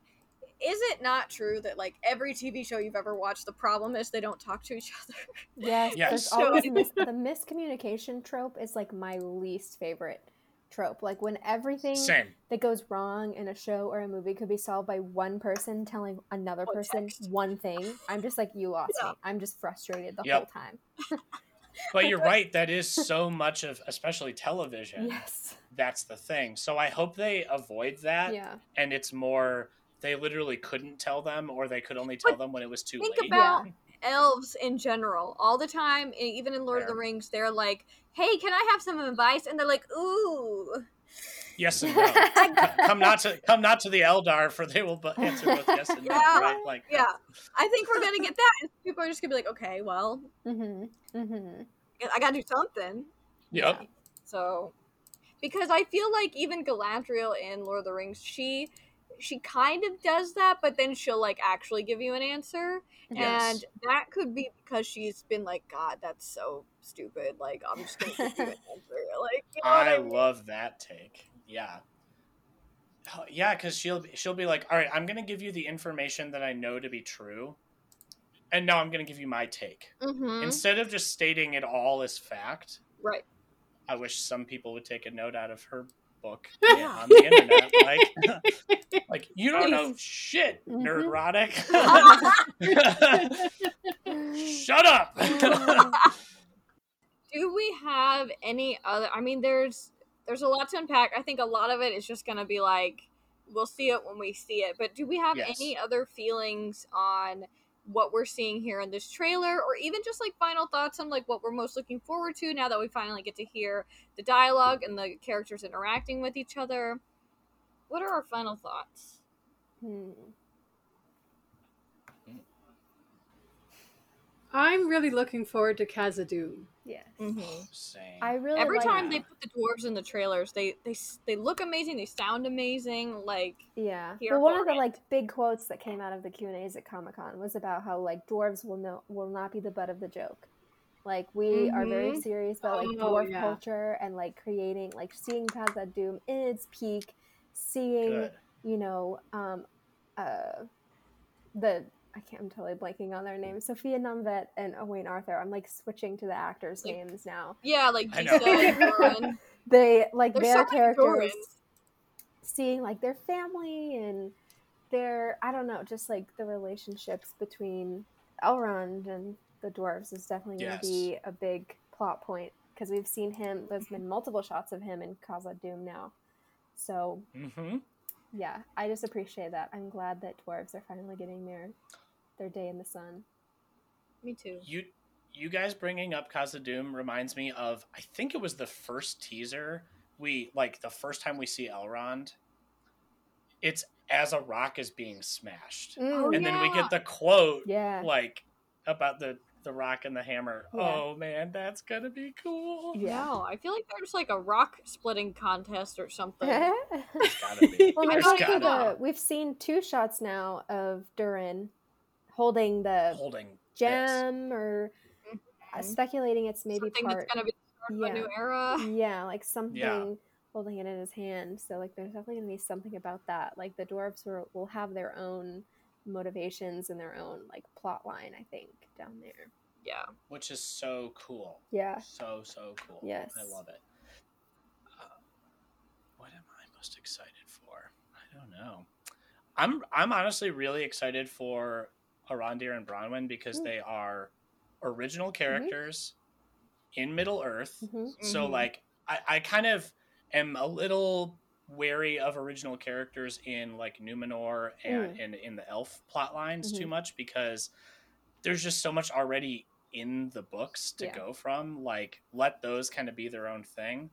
is it not true that like every TV show you've ever watched, the problem is they don't talk to each other? Yes, Yes. there's [laughs] So- always mis- the miscommunication trope is like my least favorite trope. Like when everything Same. that goes wrong in a show or a movie could be solved by one person telling another Or person text. one thing. I'm just like, you lost Yeah. me. I'm just frustrated the Yep. whole time. [laughs] But [laughs] you're right. That is so much of, especially television. Yes. That's the thing. So I hope they avoid that, Yeah. and it's more they literally couldn't tell them, or they could only tell But them when it was too think late. Think about elves in general all the time even in lord of the rings they're like hey can i have some advice and they're like ooh Yes and no. [laughs] Come not to come not to the Eldar, for they will answer both yes and no. Yeah. Right? Like yeah i think we're gonna get that and people are just gonna be like okay well Mm-hmm. Mm-hmm. i gotta do something Yep. so because i feel like even galadriel in lord of the rings she she kind of does that but then she'll like actually give you an answer Yes. and that could be because she's been like god that's so stupid like i'm just gonna give you an [laughs] answer like you know I I mean? love that take. Yeah. Yeah, because she'll be- she'll be like, "All right, I'm gonna give you the information that I know to be true, and now I'm gonna give you my take." Mhm. Instead of just stating it all as fact, right I wish some people would take a note out of her book Yeah. [laughs] on the internet. Like, [laughs] like you don't know shit, Mhm. nerdrotic. [laughs] Shut up. do we have any other i mean there's there's a lot to unpack i think a lot of it is just gonna be like we'll see it when we see it but do we have Yes. any other feelings on what we're seeing here in this trailer or even just like final thoughts on like what we're most looking forward to now that we finally get to hear the dialogue and the characters interacting with each other what are our final thoughts Hmm. I'm really looking forward to Khazad-dûm. Yes. Mm-hmm. Same. I really every like time that. they put the dwarves in the trailers they they they look amazing they sound amazing like Yeah. here But one of the it. like big quotes that came out of the Q and A's at Comic Con was about how like dwarves will know will not be the butt of the joke. Like we are very Mhm. serious about like Oh, dwarf yeah. culture and like creating like seeing Khazad-dûm in its peak, seeing Good. you know um uh the I can't I'm totally blanking on their names. Sophia Nomvete and Owain Arthur. I'm like switching to the actors' Like- names now. yeah like Disa. [laughs] They like There's their so characters seeing like their family and their I don't know, just like the relationships between Elrond and the dwarves is definitely going Yes. to be a big plot point because we've seen him. There's been multiple shots of him in Khazad-dûm now, so hmm yeah, I just appreciate that. I'm glad that dwarves are finally getting their their day in the sun. me too You you guys bringing up Khazad-dûm reminds me of I think it was the first teaser we like the first time we see Elrond. It's as a rock is being smashed, Oh, Mm, and then we get the quote yeah, like about the the rock and the hammer. Yeah. Oh man, that's gonna be cool. yeah. No, I feel like there's like a rock splitting contest or something. [laughs] It's gotta be. [laughs] Well, I we've, There's don't seen gotta the, we've seen two shots now of Durin holding the holding this. gem or uh, Mhm. speculating it's maybe something part that's gonna be the a yeah. new era. yeah like something holding it in his hand so like there's definitely going to be something about that like the dwarves will, will have their own motivations and their own like plot line i think down there Yeah. which is so cool. yeah So so cool. Yes. I love it. Uh, what am I most excited for? I don't know. I'm I'm honestly really excited for Arondir and Bronwyn because Mm. they are original characters in Middle Earth. hmm So Mhm. like I, I kind of am a little wary of original characters in like Numenor and in, in the elf plot lines too Mhm. much because there's just so much already in the books to Yeah. go from. Like let those kind of be their own thing.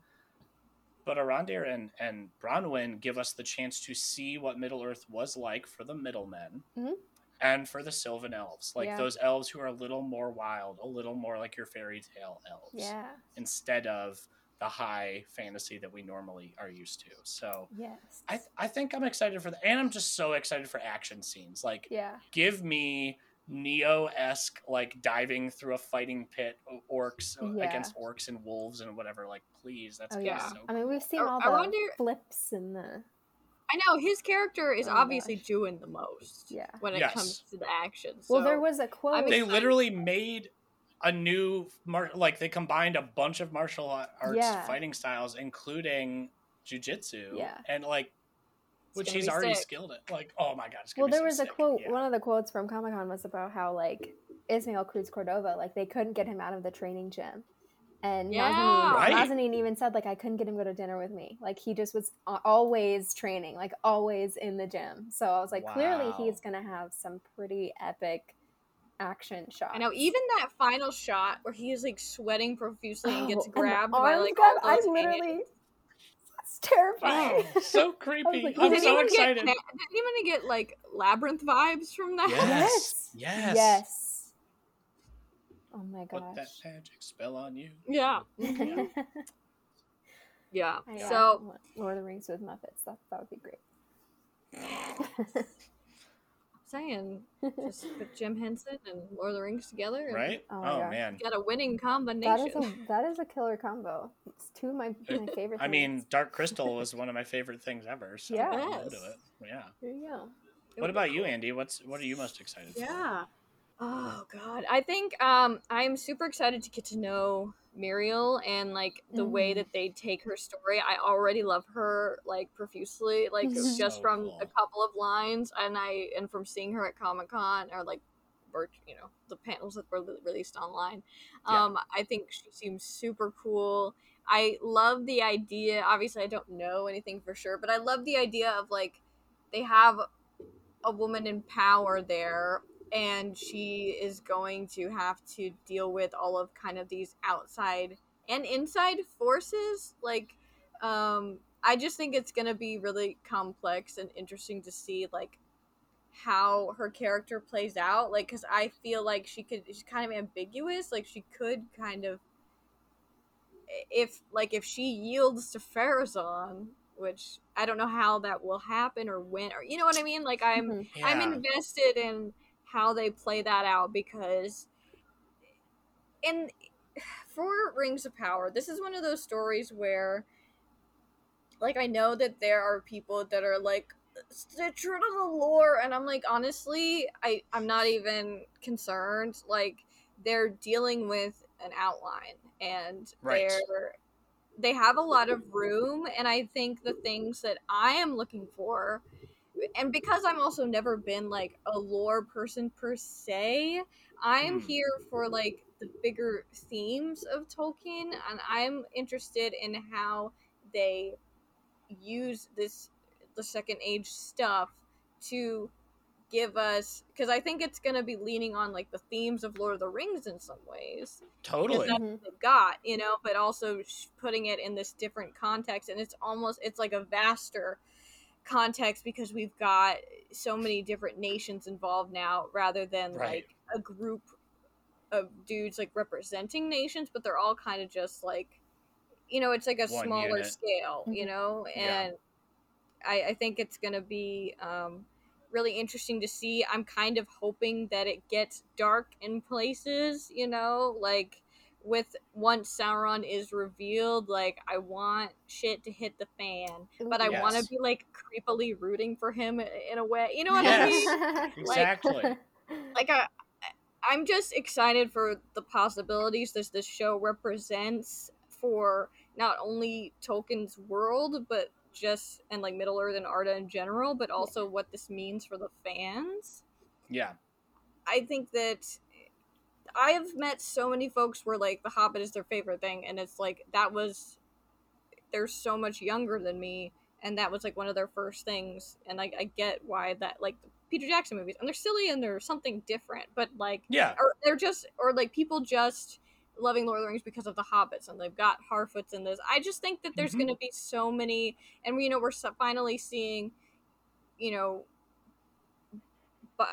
But Arondir and, and Bronwyn give us the chance to see what Middle Earth was like for the middlemen Mhm. And for the Sylvan elves. Like Yeah. those elves who are a little more wild, a little more like your fairy tale elves yeah instead of the high fantasy that we normally are used to. So Yes. I th- I think I'm excited for that, and I'm just so excited for action scenes. Like, yeah. give me Neo esque like diving through a fighting pit, orcs Yeah. against orcs and wolves and whatever. Like, please, that's Oh yeah. so. I mean, we've seen all I the wonder- flips and the I know his character is Oh obviously gosh. doing the most yeah. when it Yes. comes to the action. Well, there was a quote. I'm they literally made a new mar- like they combined a bunch of martial arts Yeah. fighting styles including jujitsu Yeah. and like It's which he's already sick. skilled at like oh my god it's gonna well, be there so was a quote. Yeah. One of the quotes from Comic Con was about how like Ismael Cruz Cordova, like they couldn't get him out of the training gym, and Yeah. Nazanin, Right. Nazanin even said like I couldn't get him to go to dinner with me. Like he just was always training, like always in the gym. So I was like, clearly he's gonna have some pretty epic action shots. I know even that final shot where he is like sweating profusely and gets Oh, [gasps] the grabbed by arms like grab, all I those literally. aliens. It's terrifying. oh, so [laughs] creepy like, i'm Did so anyone excited Get, did anyone get like labyrinth vibes from that? Yes. [laughs] Yes. Yes. Oh my gosh. put that magic spell on you Yeah. Yeah. [laughs] Yeah. [laughs] I, uh, So Lord of the Rings with Muppets. That that would be great. [laughs] saying just put Jim Henson and Lord of the Rings together. and right Oh oh, my man Got a winning combination. that is a that is a killer combo. It's two of my, my favorite. i mean dark crystal was one of my favorite things ever so Yeah. I'm into Yes. it. yeah there you go. What would be about you andy what's what are you most excited for Yeah. Oh god, I think um I'm super excited to get to know Miriel and like the way Mhm. that they take her story. I already love her like profusely, like just So from cool. a couple of lines, and I and from seeing her at Comic Con or like or you know the panels that were released online. Yeah. Um, I think she seems super cool. I love the idea. Obviously, I don't know anything for sure, but I love the idea of like they have a woman in power there and she is going to have to deal with all of kind of these outside and inside forces like um i just think it's going to be really complex and interesting to see like how her character plays out like because i feel like she could she's kind of ambiguous like she could kind of if like if she yields to Pharazôn, which I don't know how that will happen or when or you know what I mean like I'm Mhm. yeah. I'm invested in how they play that out because in for Rings of Power, this is one of those stories where like I know that there are people that are like stay true to the lore and I'm like honestly I I'm not even concerned like they're dealing with an outline and Right. they're they have a lot of room and I think the things that I am looking for and because I'm also never been like a lore person per se, I'm Hmm. here for like the bigger themes of Tolkien, and I'm interested in how they use this the second age stuff to give us because I think it's gonna be leaning on like the themes of Lord of the Rings in some ways. Totally. that's what they've got, you know, but also sh- putting it in this different context, and it's almost it's like a vaster context because we've got so many different nations involved now, rather than Right. like a group of dudes like representing nations, but they're all kind of just like, you know, it's like a One smaller unit. scale, you Mhm. know, Yeah. and I, I think it's gonna be um, really interesting to see. I'm kind of hoping that it gets dark in places, you know, like with once Sauron is revealed, like I want shit to hit the fan, but I want to be like creepily rooting for him in a way. You know what I mean? [laughs] Yes. exactly [laughs] Like I, I'm just excited for the possibilities this this show represents for not only Tolkien's world, but just and like Middle Earth and Arda in general, but also what this means for the fans. yeah I think that I have met so many folks where like The Hobbit is their favorite thing, and it's like that was they're so much younger than me, and that was like one of their first things, and like I get why that like the Peter Jackson movies, and they're silly and they're something different, but like yeah or they're just or like people just loving Lord of the Rings because of the Hobbits and they've got Harfoots in this. I just think that there's Mhm. going to be so many, and you know we're finally seeing, you know,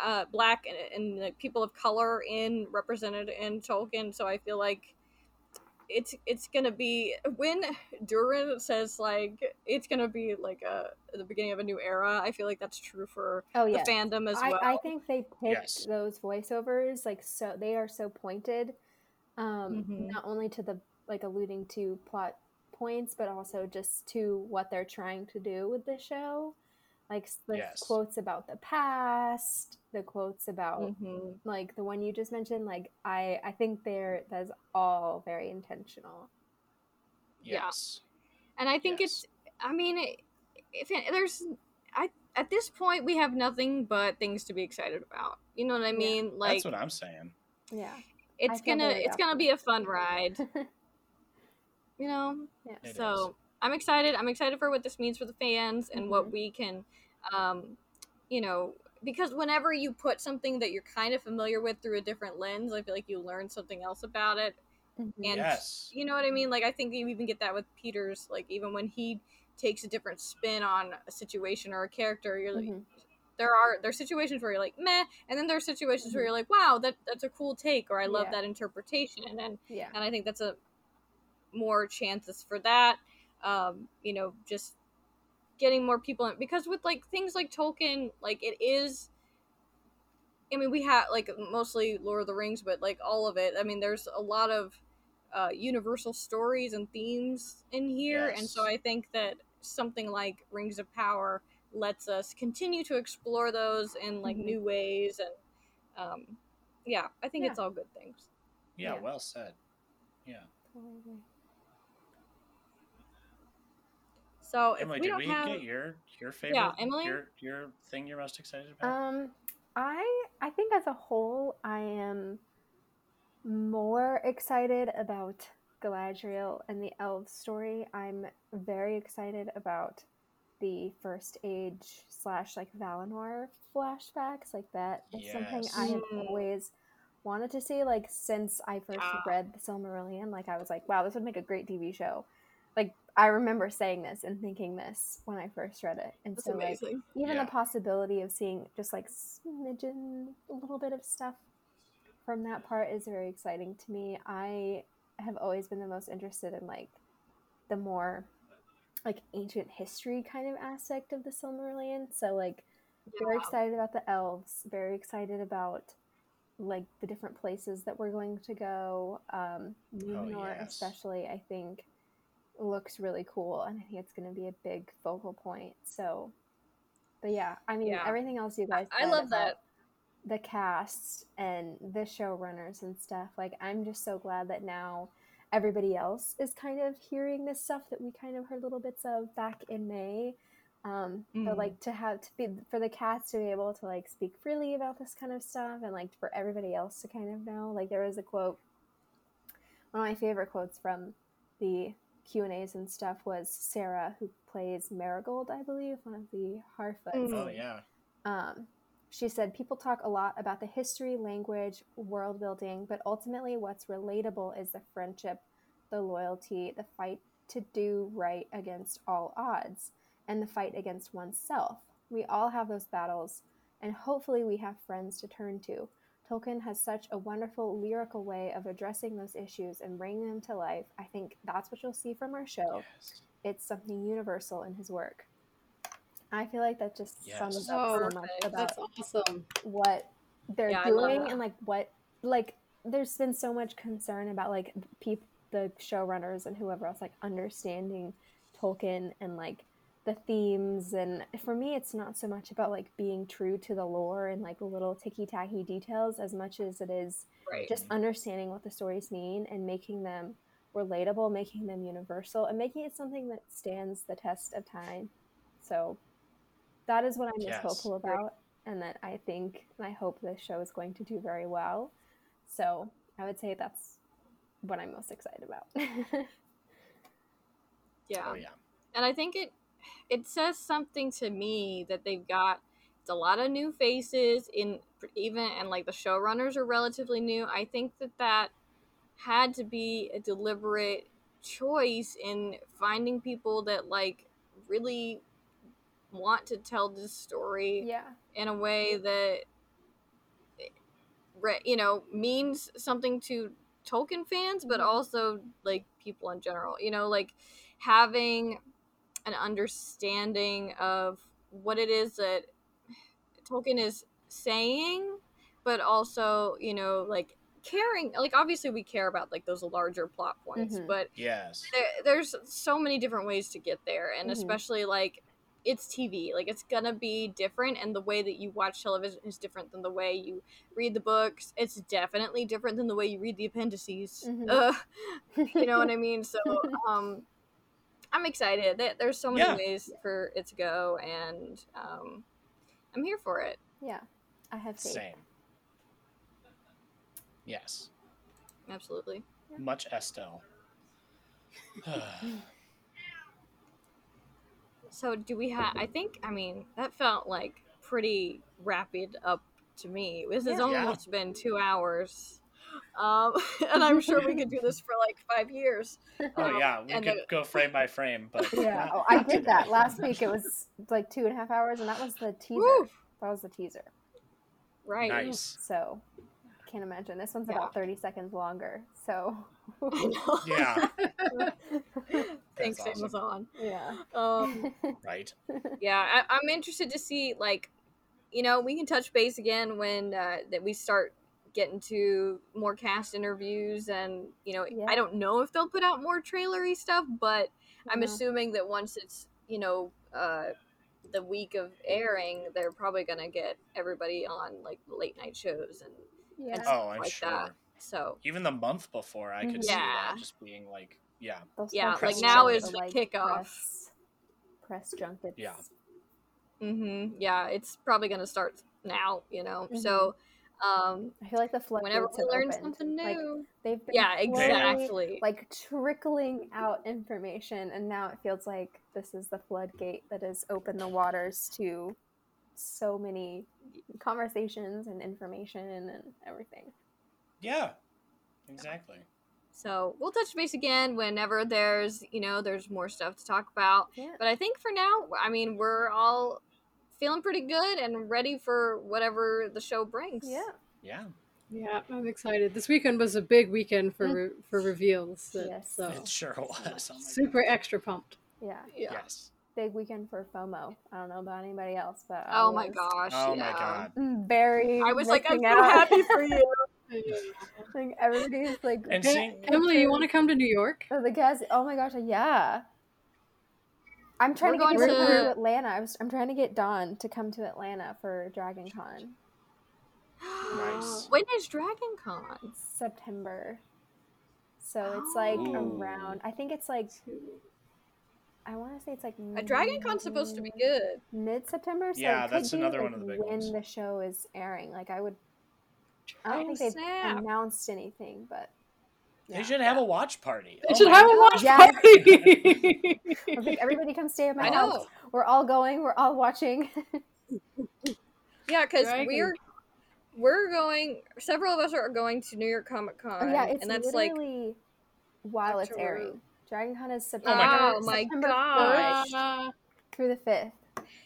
uh, black and, and like, people of color in represented in Tolkien. So I feel like it's it's gonna be when Durin says like it's gonna be like a the beginning of a new era. I feel like that's true for Oh the fandom as I, well. I think they picked Yes. those voiceovers like so they are so pointed, um, Mhm. not only to the like alluding to plot points, but also just to what they're trying to do with the show. Like the Yes. quotes about the past, the quotes about Mhm. like the one you just mentioned. Like I, I think they're that's all very intentional. Yeah. Yes. and I think Yes. it's. I mean, it, if it, there's, I at this point we have nothing but things to be excited about. You know what I Yeah. mean? Like That's what I'm saying. Yeah. it's feel gonna it's gonna be a fun ride. [laughs] you know. yeah. It so I'm excited. I'm excited for what this means for the fans and what Mhm. we can, um, you know, because whenever you put something that you're kind of familiar with through a different lens, I feel like you learn something else about it. Mhm. And yes. you know what I mean? Like I think you even get that with Peter's. Like even when he takes a different spin on a situation or a character, you're like, Mhm. there are there are situations where you're like meh, and then there are situations where Mhm. you're like, wow, that that's a cool take, or I love Yeah. that interpretation, and Yeah. and I think that's a more chances for that. Um, you know, just getting more people in because with like things like Tolkien, like it is. I mean, we have like mostly Lord of the Rings, but like all of it. I mean, there's a lot of uh, universal stories and themes in here, and so I think that something like Rings of Power lets us continue to explore those in like Mhm. new ways, and um, yeah, I think Yeah. it's all good things. Yeah, Yeah. well said. Yeah. Totally agree. So if Emily, we did we have, get your your favorite Emily? your your thing you're most excited about? Um, I I think as a whole, I am more excited about Galadriel and the elves story. I'm very excited about the First Age slash like Valinor flashbacks. Like that is something I have always wanted to see. Like since I first Ah. read the Silmarillion, like I was like, wow, this would make a great TV show. Like I remember saying this and thinking this when I first read it, and that's so like even Yeah. the possibility of seeing just like smidgen a little bit of stuff from that part is very exciting to me. I have always been the most interested in like the more like ancient history kind of aspect of the silmarillion. So like very excited about the elves very excited about like the different places that we're going to go um Numenor yes. especially i think looks really cool and i think it's going to be a big focal point so but yeah i mean Yeah. everything else you guys I love that. the cast and the showrunners and stuff like i'm just so glad that now everybody else is kind of hearing this stuff that we kind of heard little bits of back in may um but Mhm. like to have to be for the cast to be able to like speak freely about this kind of stuff and like for everybody else to kind of know like there was a quote one of my favorite quotes from the q and a's and stuff was sarah who plays marigold i believe one of the harfoots Mm. oh yeah. um, she said, People talk a lot about the history, language, world building, but ultimately what's relatable is the friendship, the loyalty, the fight to do right against all odds, and the fight against oneself. We all have those battles, and hopefully we have friends to turn to. Tolkien has such a wonderful lyrical way of addressing those issues and bringing them to life. I think that's what you'll see from our show. Yes. It's something universal in his work. I feel like that just Yes. sums Oh, up so much perfect. about awesome. what they're Yeah, doing and like what like there's been so much concern about like peop the showrunners and whoever else like understanding Tolkien and like the themes and for me it's not so much about like being true to the lore and like little ticky-tacky details as much as it is Right. just understanding what the stories mean and making them relatable making them universal and making it something that stands the test of time so that is what i'm most hopeful about and that i think and i hope this show is going to do very well so i would say that's what i'm most excited about [laughs] yeah. Oh yeah. and I think it it says something to me that they've got a lot of new faces in even and like the showrunners are relatively new. I think that that had to be a deliberate choice in finding people that like really want to tell this story yeah in a way that re- you know means something to Tolkien fans, but Mhm. also like people in general. You know, like having an understanding of what it is that Tolkien is saying, but also, you know, like caring. Like obviously, we care about like those larger plot points, Mhm. but Yes. there, there's so many different ways to get there and Mhm. especially like it's tv like it's gonna be different and the way that you watch television is different than the way you read the books it's definitely different than the way you read the appendices Mhm. uh, [laughs] you know what i mean so um i'm excited there's so many Yeah. ways for it to go and um i'm here for it yeah, I have faith. Same. Yes. absolutely Much Estel. [sighs] So do we have? I think. I mean, that felt like pretty rapid up to me. This has Yeah. almost been two hours, um, [laughs] and I'm sure we could do this for like five years. oh yeah, we and could the- go frame by frame, but [laughs] Yeah, [laughs] oh, I did that last week. It was like two and a half hours, and that was the teaser. Woo! That was the teaser. Right. Nice. So, I can't imagine. This one's Yeah. about thirty seconds longer. So, Yeah. Thanks, awesome. Amazon. yeah. Um, Right. yeah, I, I'm interested to see like, you know, we can touch base again when uh, that we start getting into more cast interviews and you know Yeah. i don't know if they'll put out more trailery stuff but i'm Mhm. assuming that once it's you know uh the week of airing they're probably gonna get everybody on like late night shows and Yeah. Oh, I'm like sure. that. so Even the month before, I could Mhm. see that just being like, yeah, They'll yeah, like, to now do is the kickoff. Press, press junkets. Yeah. hmm yeah it's probably gonna start now you know so um I feel like the floodgates whenever we learn opened. something Like, new they've been yeah exactly like trickling out information, and now it feels like this is the floodgate that has opened the waters to so many conversations and information and everything. yeah, exactly. So we'll touch base again whenever there's you know there's more stuff to talk about. Yeah. But I think for now, I mean, we're all feeling pretty good and ready for whatever the show brings. Yeah. Yeah, Yeah, I'm excited. This weekend was a big weekend for Mm. re- for reveals. that- Yes. So it sure was. Oh my super extra pumped. Yeah. Yeah. Yes. Big weekend for FOMO. I don't know about anybody else, but I Oh my gosh. Oh my god. Very. I was like, I'm missing so happy for you. [laughs] like everybody's like, And Hey, seeing Emily, you want to come to New York? Oh, the gas. Oh my gosh, yeah. I'm trying We're to get going to, to- to Atlanta. I was, I'm trying to get Dawn to come to Atlanta for Dragon Con. Nice. [gasps] When is Dragon Con? It's September. So it's like Ooh. around, I think it's like, I want to say it's like A Dragon Con's supposed to be good. mid September. So Yeah, that's another like, one of the big when ones. the show is airing. Like I would, I don't Oh, think they've snap. announced anything, but They should have a watch party. They Oh should my have a watch Yes. party. [laughs] I everybody come stay at my I house. know. We're all going. We're all watching. [laughs] Yeah, because we're we're going. Several of us are going to New York Comic Con. Oh, yeah, it's and that's like literally while it's airing. Dragon Con is Oh September. Oh my September oh gosh. 1st through the 5th.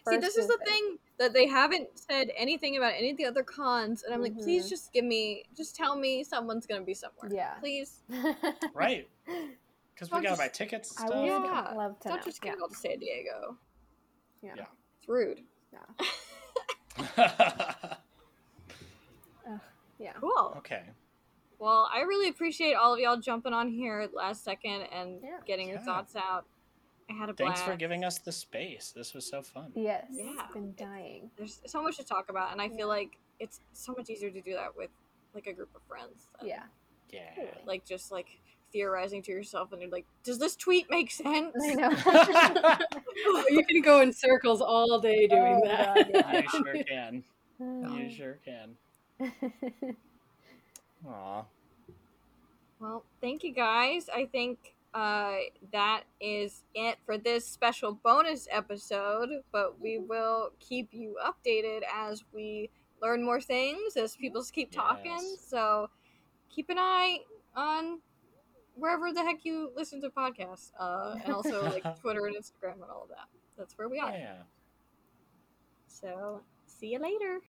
See, this is the fifth. thing that they haven't said anything about any of the other cons, and I'm like, please Mhm. just give me, just tell me someone's gonna be somewhere. Yeah. Please, [laughs] Right. Because we gotta just- buy tickets I would. Yeah. love to don't know. just yeah. get all to San Diego. Yeah. Yeah. It's rude. [laughs] Yeah. Yeah. Cool. okay. Well, I really appreciate all of y'all jumping on here last second and Yeah. getting your thoughts out. I had a Thanks for giving us the space. This was so fun. Yes. Yeah. Been dying. There's so much to talk about, and I Yeah. feel like it's so much easier to do that with like a group of friends. than, Yeah. Yeah. Like just like theorizing to yourself, and you're like, does this tweet make sense? I know. [laughs] [laughs] you can go in circles all day oh, doing Oh, that. God, yeah. you sure can. You sure can. Aw. Well, thank you guys. I think uh, that is it for this special bonus episode, but we will keep you updated as we learn more things, as people keep talking. Yes. So keep an eye on wherever the heck you listen to podcasts, uh, and also like [laughs] Twitter and Instagram and all of that. That's where we are. Yeah. So see you later.